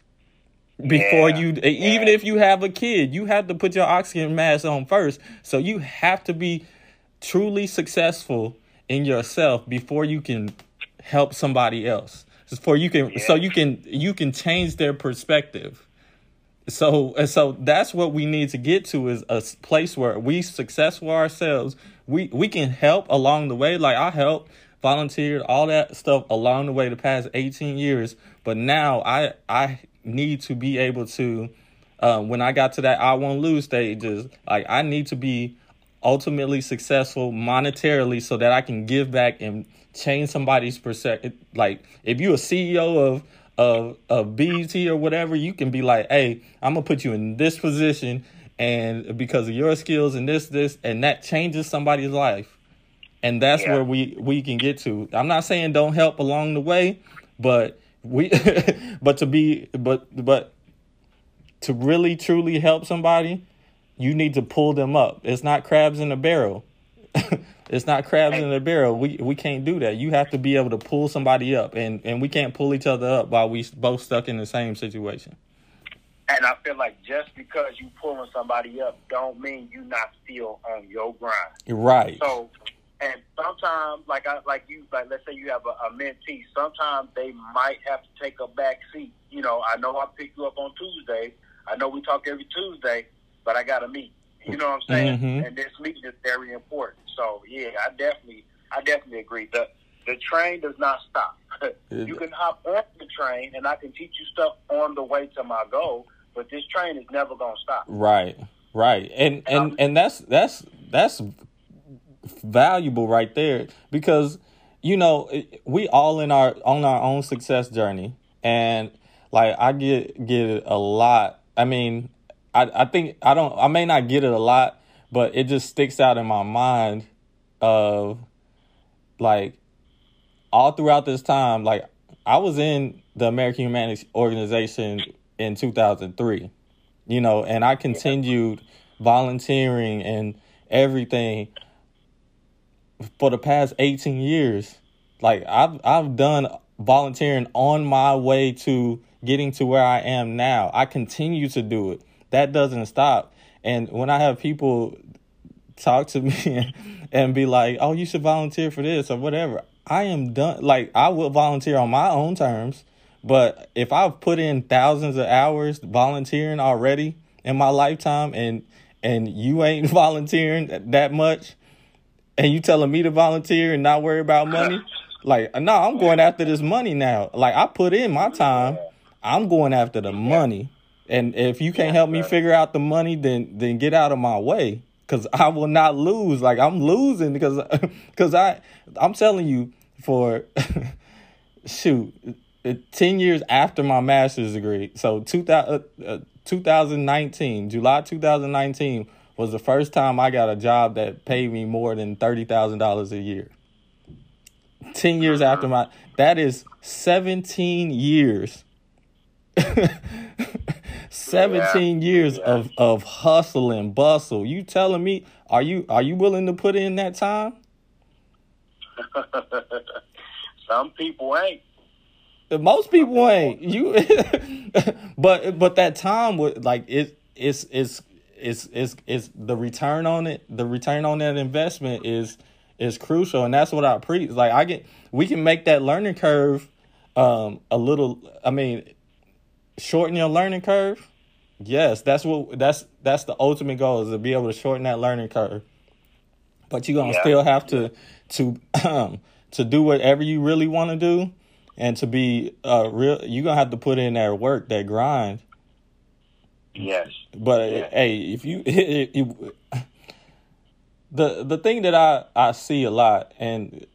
before yeah. you even if you have a kid you have to put your oxygen mask on first. So you have to be truly successful in yourself before you can help somebody else before you can yeah. so you can you can change their perspective so so that's what we need to get to is a place where we successful ourselves we we can help along the way. Like I helped volunteered, all that stuff along the way the past 18 years. But now I I need to be able to uh, when I got to that I won't lose stages, like I need to be ultimately successful monetarily so that I can give back and change somebody's perspective. Like if you're a CEO of of of BET or whatever, you can be like, hey, I'm gonna put you in this position and because of your skills and this this and that changes somebody's life and that's yeah. where we we can get to i'm not saying don't help along the way but we but to be but but to really truly help somebody you need to pull them up it's not crabs in a barrel it's not crabs in a barrel we we can't do that you have to be able to pull somebody up and and we can't pull each other up while we both stuck in the same situation and I feel like just because you pulling somebody up don't mean you not still on your grind. Right. So and sometimes like I like you like let's say you have a, a mentee, sometimes they might have to take a back seat. You know, I know I pick you up on Tuesday. I know we talk every Tuesday, but I gotta meet. You know what I'm saying? Mm-hmm. And this meeting is very important. So yeah, I definitely I definitely agree. The the train does not stop. you can hop on the train and I can teach you stuff on the way to my goal but this train is never gonna stop. Right, right, and and and, and that's that's that's valuable right there because you know we all in our on our own success journey and like I get get a lot I mean, I I think I don't I may not get it a lot, but it just sticks out in my mind of like all throughout this time, like I was in the American Humanics Organization in 2003, you know, and I continued volunteering and everything for the past 18 years. Like I've I've done volunteering on my way to getting to where I am now. I continue to do it. That doesn't stop. And when I have people talk to me and be like, "Oh, you should volunteer for this or whatever," I am done. Like I will volunteer on my own terms. But if I've put in thousands of hours volunteering already in my lifetime, and and you ain't volunteering that much, and you telling me to volunteer and not worry about money, like no, I'm going after this money now. Like I put in my time, I'm going after the money. And if you can't help me figure out the money, then then get out of my way because I will not lose. Like I'm losing because because I I'm telling you for shoot uh, 10 years after my master's degree. So 2000, uh, uh 2019, July 2019 was the first time I got a job that paid me more than $30,000 a year. 10 years after mm-hmm. my that is 17 years 17 yeah. years yeah. of of hustle and bustle you telling me are you are you willing to put in that time some people ain't most people ain't you, but but that time would like it. It's it's it's it's it's the return on it. The return on that investment is is crucial, and that's what I preach. Like I get, we can make that learning curve um a little. I mean, shorten your learning curve. Yes, that's what that's that's the ultimate goal is to be able to shorten that learning curve. But you're gonna yeah. still have to to um to do whatever you really want to do and to be uh real you're gonna have to put in that work that grind yes but yes. hey if you it, it, the the thing that i i see a lot and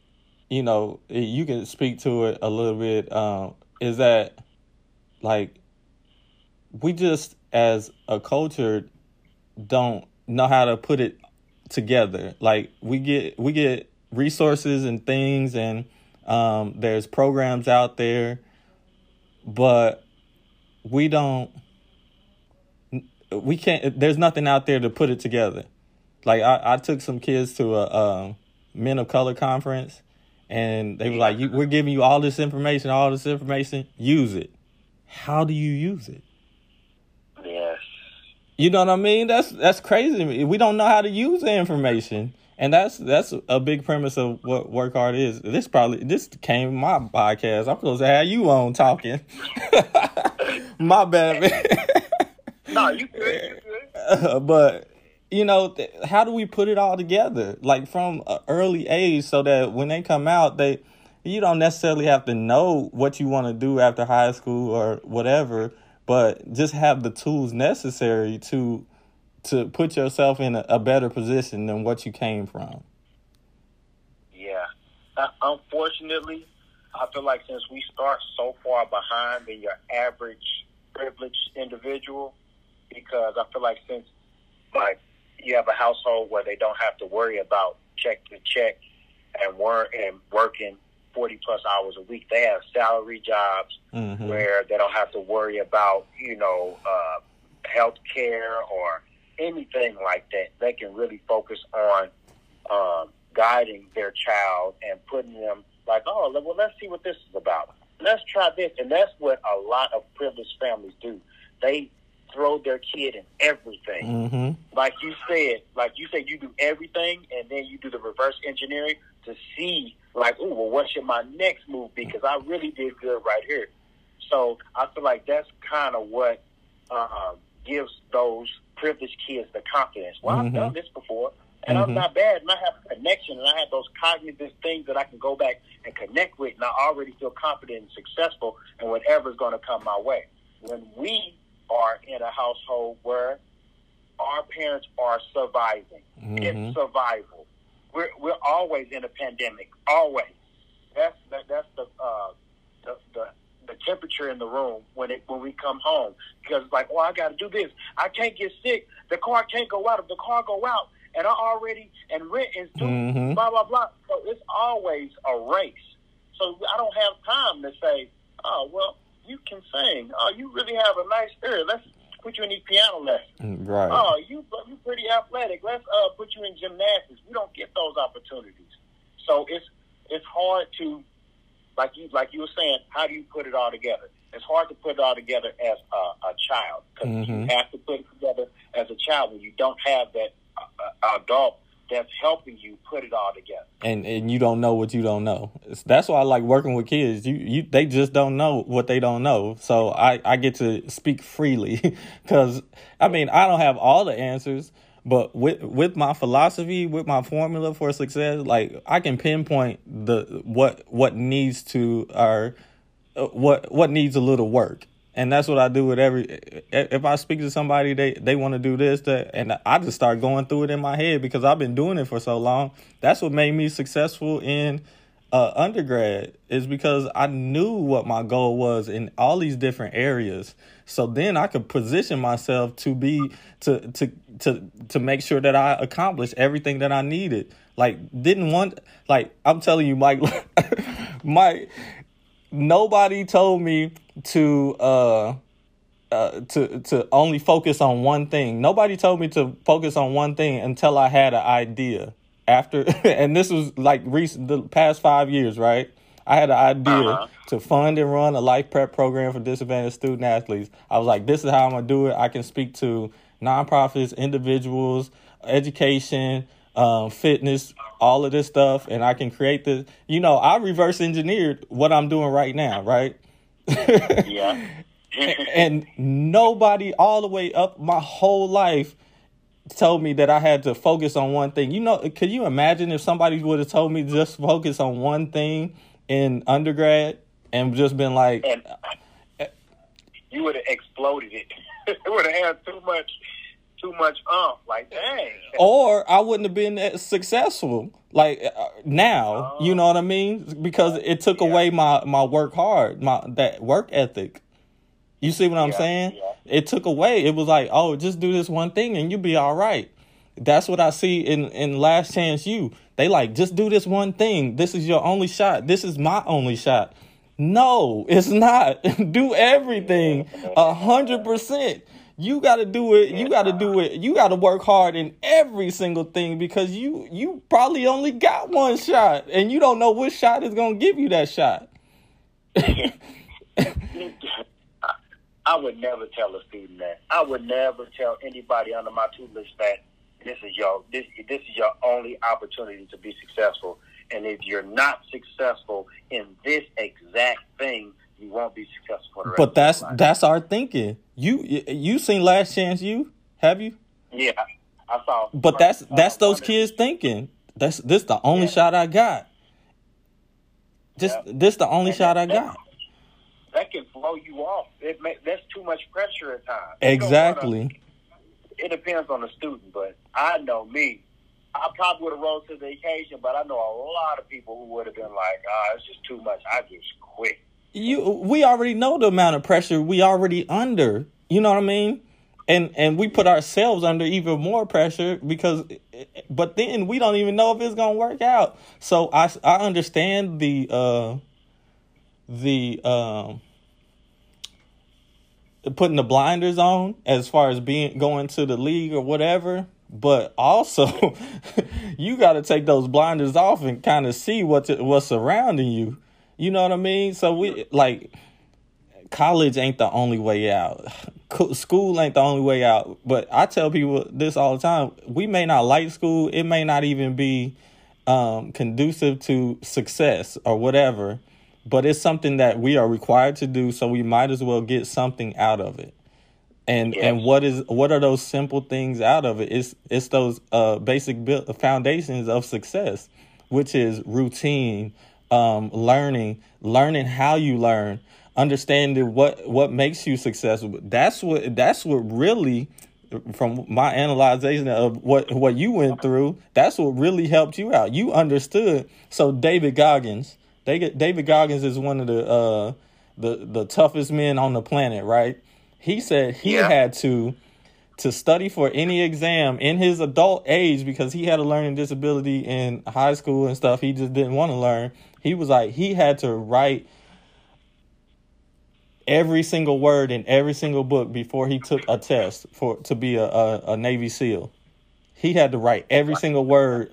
you know you can speak to it a little bit um is that like we just as a culture don't know how to put it together like we get we get resources and things and um, there's programs out there, but we don't. We can't. There's nothing out there to put it together. Like I, I took some kids to a, a Men of Color conference, and they were like, "We're giving you all this information, all this information. Use it. How do you use it?" You know what I mean? That's that's crazy. We don't know how to use the information. And that's that's a big premise of what work hard is. This probably this came my podcast. I'm supposed to have you on talking. my bad, man. no, you good. You good. But you know, th- how do we put it all together, like from an early age, so that when they come out, they you don't necessarily have to know what you want to do after high school or whatever, but just have the tools necessary to to put yourself in a, a better position than what you came from. Yeah. Uh, unfortunately, I feel like since we start so far behind than your average privileged individual, because I feel like since like you have a household where they don't have to worry about check to check and work and working forty plus hours a week. They have salary jobs mm-hmm. where they don't have to worry about you know uh, health care or anything like that, they can really focus on um, guiding their child and putting them like, oh, well, let's see what this is about. Let's try this. And that's what a lot of privileged families do. They throw their kid in everything. Mm-hmm. Like you said, like you said, you do everything, and then you do the reverse engineering to see, like, oh, well, what should my next move be? Because I really did good right here. So I feel like that's kind of what uh, gives those privileged kids the confidence. Well, mm-hmm. I've done this before, and mm-hmm. I'm not bad, and I have a connection, and I have those cognitive things that I can go back and connect with, and I already feel confident and successful in whatever's going to come my way. When we are in a household where our parents are surviving, mm-hmm. it's survival. We're we're always in a pandemic, always. That's that, that's the, uh, the the the temperature in the room when it when we come home because it's like, oh, I got to do this. I can't get sick. The car can't go out. If the car go out, and I already and rent is due, Mhm. blah blah blah. So it's always a race. So I don't have time to say, oh well, you can sing. Oh, you really have a nice ear. Let's put you in these piano lessons. Right. Oh, you you pretty athletic. Let's uh, put you in gymnastics. We don't get those opportunities. So it's it's hard to like you like you were saying. How do you put it all together? It's hard to put it all together as a, a child because Mhm. you have to put it together as a child when you don't have that uh, uh, adult that's helping you put it all together. and and you don't know what you don't know. That's why I like working with kids. You you they just don't know what they don't know. So I I get to speak freely because I mean I don't have all the answers, but with with my philosophy, with my formula for success, like I can pinpoint the what what needs to or uh, what what needs a little work. And that's what I do with every. If I speak to somebody, they they want to do this, that, and I just start going through it in my head because I've been doing it for so long. That's what made me successful in uh, undergrad is because I knew what my goal was in all these different areas. So then I could position myself to be to to to to make sure that I accomplished everything that I needed. Like didn't want like I'm telling you, Mike, Mike nobody told me to uh uh, to to only focus on one thing. Nobody told me to focus on one thing until I had an idea. After and this was like recent the past five years, right? I had an idea Uh-huh. to fund and run a life prep program for disadvantaged student athletes. I was like, this is how I'm gonna do it. I can speak to nonprofits, individuals, education, um, fitness, all of this stuff, and I can create this. You know, I reverse engineered what I'm doing right now, right? Yeah. and nobody all the way up my whole life told me that I had to focus on one thing. You know, could you imagine if somebody would have told me just focus on one thing in undergrad and just been like, and you would have exploded it. it would have had too much, too much umph. Like, dang. or I wouldn't have been as successful like uh, now, you know what I mean? Because it took away my my work hard, my that work ethic. You see what I'm Yeah, saying? yeah. It took away. It was like, oh, just do this one thing and you'll be all right. That's what I see in in Last Chance U. They like just do this one thing. This is your only shot. This is my only shot. No, it's not. do everything a hundred percent. You got to do it. You got to do it. You got to work hard in every single thing because you you probably only got one shot and you don't know which shot is gonna give you that shot. I would never tell a student that. I would never tell anybody under my tutelage that this is your this this is your only opportunity to be successful. And if you're not successful in this exact thing, you won't be successful for the But that's that's our thinking. You you seen Last Chance U? Have you? yeah. I saw. But that's saw that's those kids thinking. That's this the only Yeah. shot I got. Just Yeah. this the only And shot I got. That can blow you off. It may, that's too much pressure at times. Don't wanna- Exactly. it depends on the student, but I know me. I probably would have rose to the occasion, but I know a lot of people who would have been like, "Ah, it's just too much. I just quit." You we already know the amount of pressure we already under. You know what I mean? And and we put ourselves under even more pressure because but then we don't even know if it's going to work out. So I I understand the uh the um putting the blinders on as far as being going to the league or whatever but also you got to take those blinders off and kind of see what's what's surrounding you you know what i mean? So we like college ain't the only way out. School ain't the only way out. But i tell people this all the time. We may not like school. It may not even be um, conducive to success or whatever. But it's something that we are required to do so we might as well get something out of it. And Yes. and what is what are those simple things out of it? It's it's those uh basic foundations of success which is routine um learning learning how you learn understanding what what makes you successful that's what that's what really from my analyzation of what what you went through that's what really helped you out you understood so david goggins they get david goggins is one of the uh the the toughest men on the planet, right? He said he Yeah. had to to study for any exam in his adult age because he had a learning disability in high school and stuff. He just didn't want to learn. He was like he had to write every single word in every single book before he took a test for to be a, a, a Navy SEAL. He had to write every single word.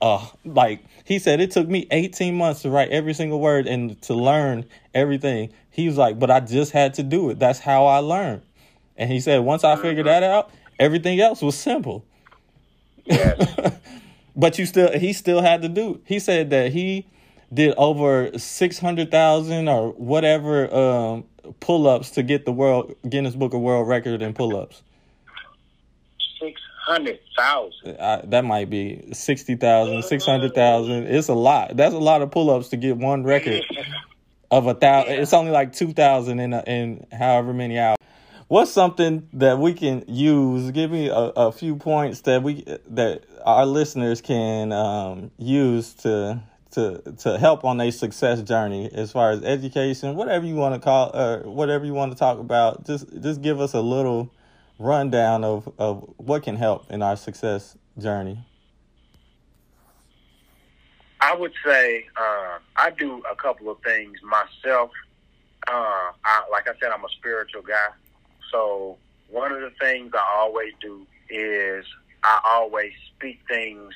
Uh, like he said, it took me 18 months to write every single word and to learn everything. He was like, but I just had to do it. That's how I learned. And he said, once I figured that out, everything else was simple. Yes. But you still, he still had to do. He said that he did over six hundred thousand or whatever um, pull ups to get the world Guinness Book of World Record in pull ups. Six hundred thousand. I, that might be 60,000, 600,000. It's a lot. That's a lot of pull ups to get one record of a thousand. It's only like 2,000 in, a, in however many hours. What's something that we can use? Give me a, a few points that we that our listeners can um, use to to to help on their success journey as far as education, whatever you want to call or whatever you want to talk about. Just just give us a little rundown of, of what can help in our success journey. I would say uh, I do a couple of things myself. Uh, I, like I said, I'm a spiritual guy. So one of the things I always do is I always speak things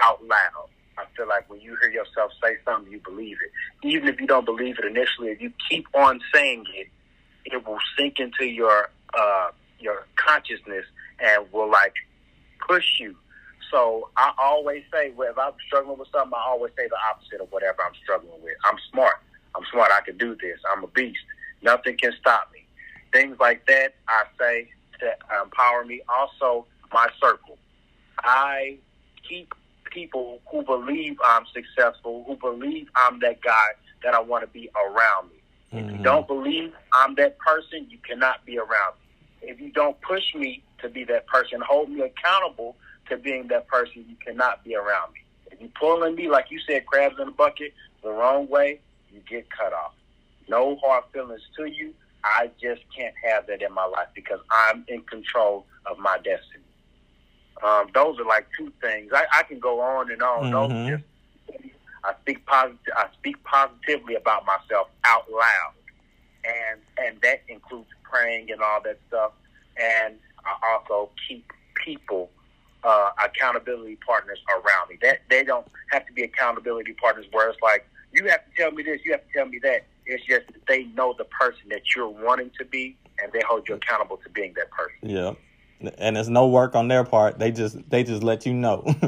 out loud. I feel like when you hear yourself say something, you believe it. Even if you don't believe it initially, if you keep on saying it, it will sink into your uh, your consciousness and will like push you. So I always say, well, if I'm struggling with something, I always say the opposite of whatever I'm struggling with. I'm smart. I'm smart. I can do this. I'm a beast. Nothing can stop me. Things like that, I say to empower me. Also, my circle. I keep people who believe I'm successful, who believe I'm that guy that I want to be around me. If you mm. don't believe I'm that person, you cannot be around me. If you don't push me to be that person, hold me accountable to being that person, you cannot be around me. If you pulling me, like you said, crabs in a bucket, the wrong way, you get cut off. No hard feelings to you. I just can't have that in my life because I'm in control of my destiny. Um, those are like two things. I, I can go on and on. Those Mhm. are just I speak positive. I speak positively about myself out loud, and and that includes praying and all that stuff. And I also keep people uh, accountability partners around me. That they don't have to be accountability partners where it's like you have to tell me this, you have to tell me that. It's just that they know the person that you're wanting to be, and they hold you accountable to being that person. Yeah. And it's no work on their part. They just they just let you know.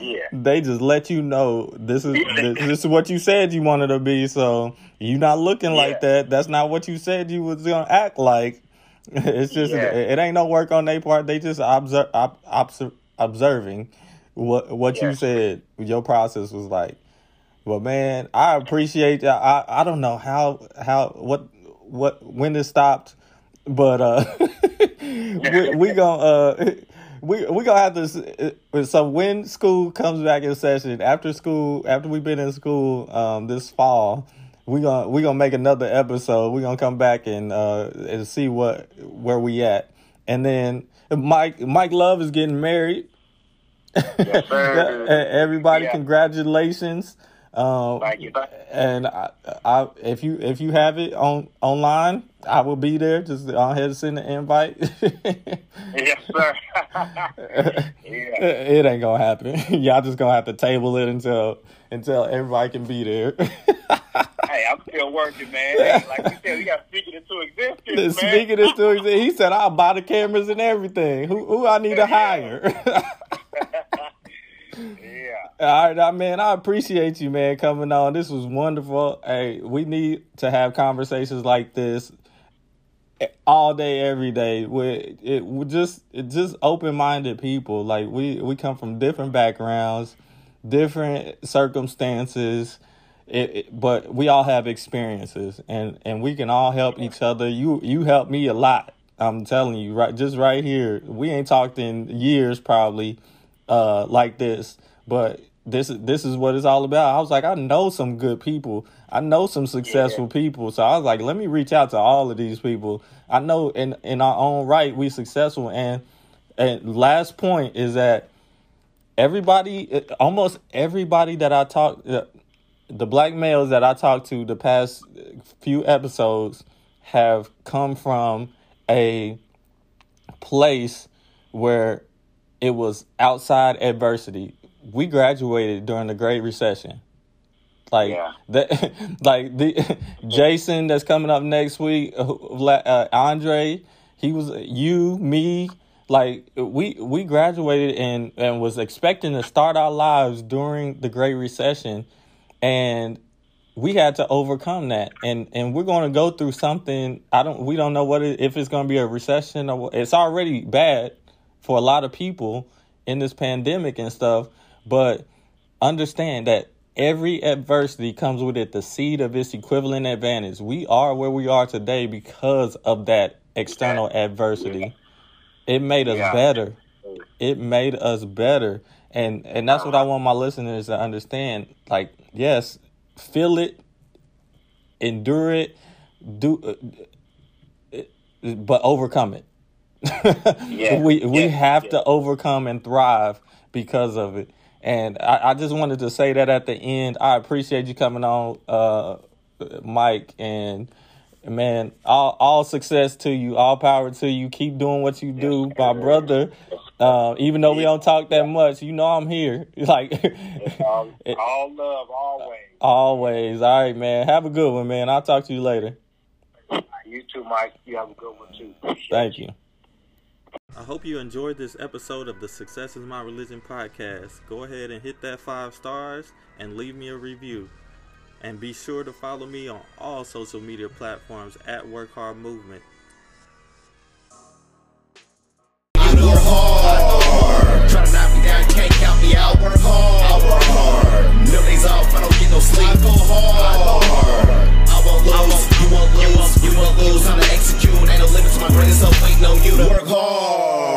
Yeah. they just let you know this is this, this is what you said you wanted to be. So you not looking like that. That's not what you said you was gonna act like. It's just Yeah. it, it ain't no work on their part. They just observe ob, obser, observing what what you said. Your process was like. Well, man, I appreciate. I I don't know how how what what when it stopped, but uh, we we gonna uh we we gonna have to. uh, So when school comes back in session after school after we've been in school um this fall, we gonna we gonna make another episode. We gonna come back and uh and see what where we at, and then Mike Mike Love is getting married. Yes. Everybody, Yeah. congratulations. Um, Thank you. and I, I, if you if you have it on online, I will be there. Just go ahead and send the invite. yes, sir. yeah. it ain't gonna happen. Y'all just gonna have to table it until until everybody can be there. Hey, I'm still working, man. Hey, like you said, we got to speak it into existence, man. Speaking this to him, he said, "I'll buy the cameras and everything. Who who I need to hire?" Yeah. All right, man, I appreciate you, man, coming on. This was wonderful. Hey, we need to have conversations like this all day, every day. With it, we just it just open minded people. Like we we come from different backgrounds, different circumstances. It, it, but we all have experiences, and and we can all help each other. You you helped me a lot. I'm telling you, right, just right here. We ain't talked in years, probably, uh, like this. But this is this is what it's all about. I was like, I know some good people. I know some successful people. So I was like, let me reach out to all of these people. I know in in our own right we successful. And and last point is that everybody, almost everybody that I talk, the black males that I talked to the past few episodes have come from a place where it was outside adversity. We graduated during the Great Recession. Like Yeah. that, like the Jason that's coming up next week, uh, uh, Andre, he was you, me, like we we graduated and and was expecting to start our lives during the Great Recession, and we had to overcome that and and we're going to go through something i don't we don't know what it, if it's going to be a recession or it's already bad for a lot of people in this pandemic and stuff but understand that every adversity comes with it the seed of its equivalent advantage. We are where we are today because of that external adversity. It made us Yeah. better. It made us better. And and that's what i want my listeners to understand. Like yes feel it endure it do uh, uh, but overcome it Yeah. we we Yeah. have Yeah. to overcome and thrive because of it and I, I just wanted to say that at the end i appreciate you coming on uh mike and man all all success to you all power to you keep doing what you do my brother uh, even though we don't talk that much you know i'm here like all, all love, always. always all right man have a good one man i'll talk to you later You too, Mike. You have a good one too. Appreciate Thank you. I hope you enjoyed this episode of the Success is My Religion podcast. Go ahead and hit that five stars and leave me a review. And be sure to follow me on all social media platforms at Work Hard Movement. I go hard. Won't lose. You won't lose. You won't lose. Time to execute. Ain't no limit to my greatness, so waiting on you to work hard.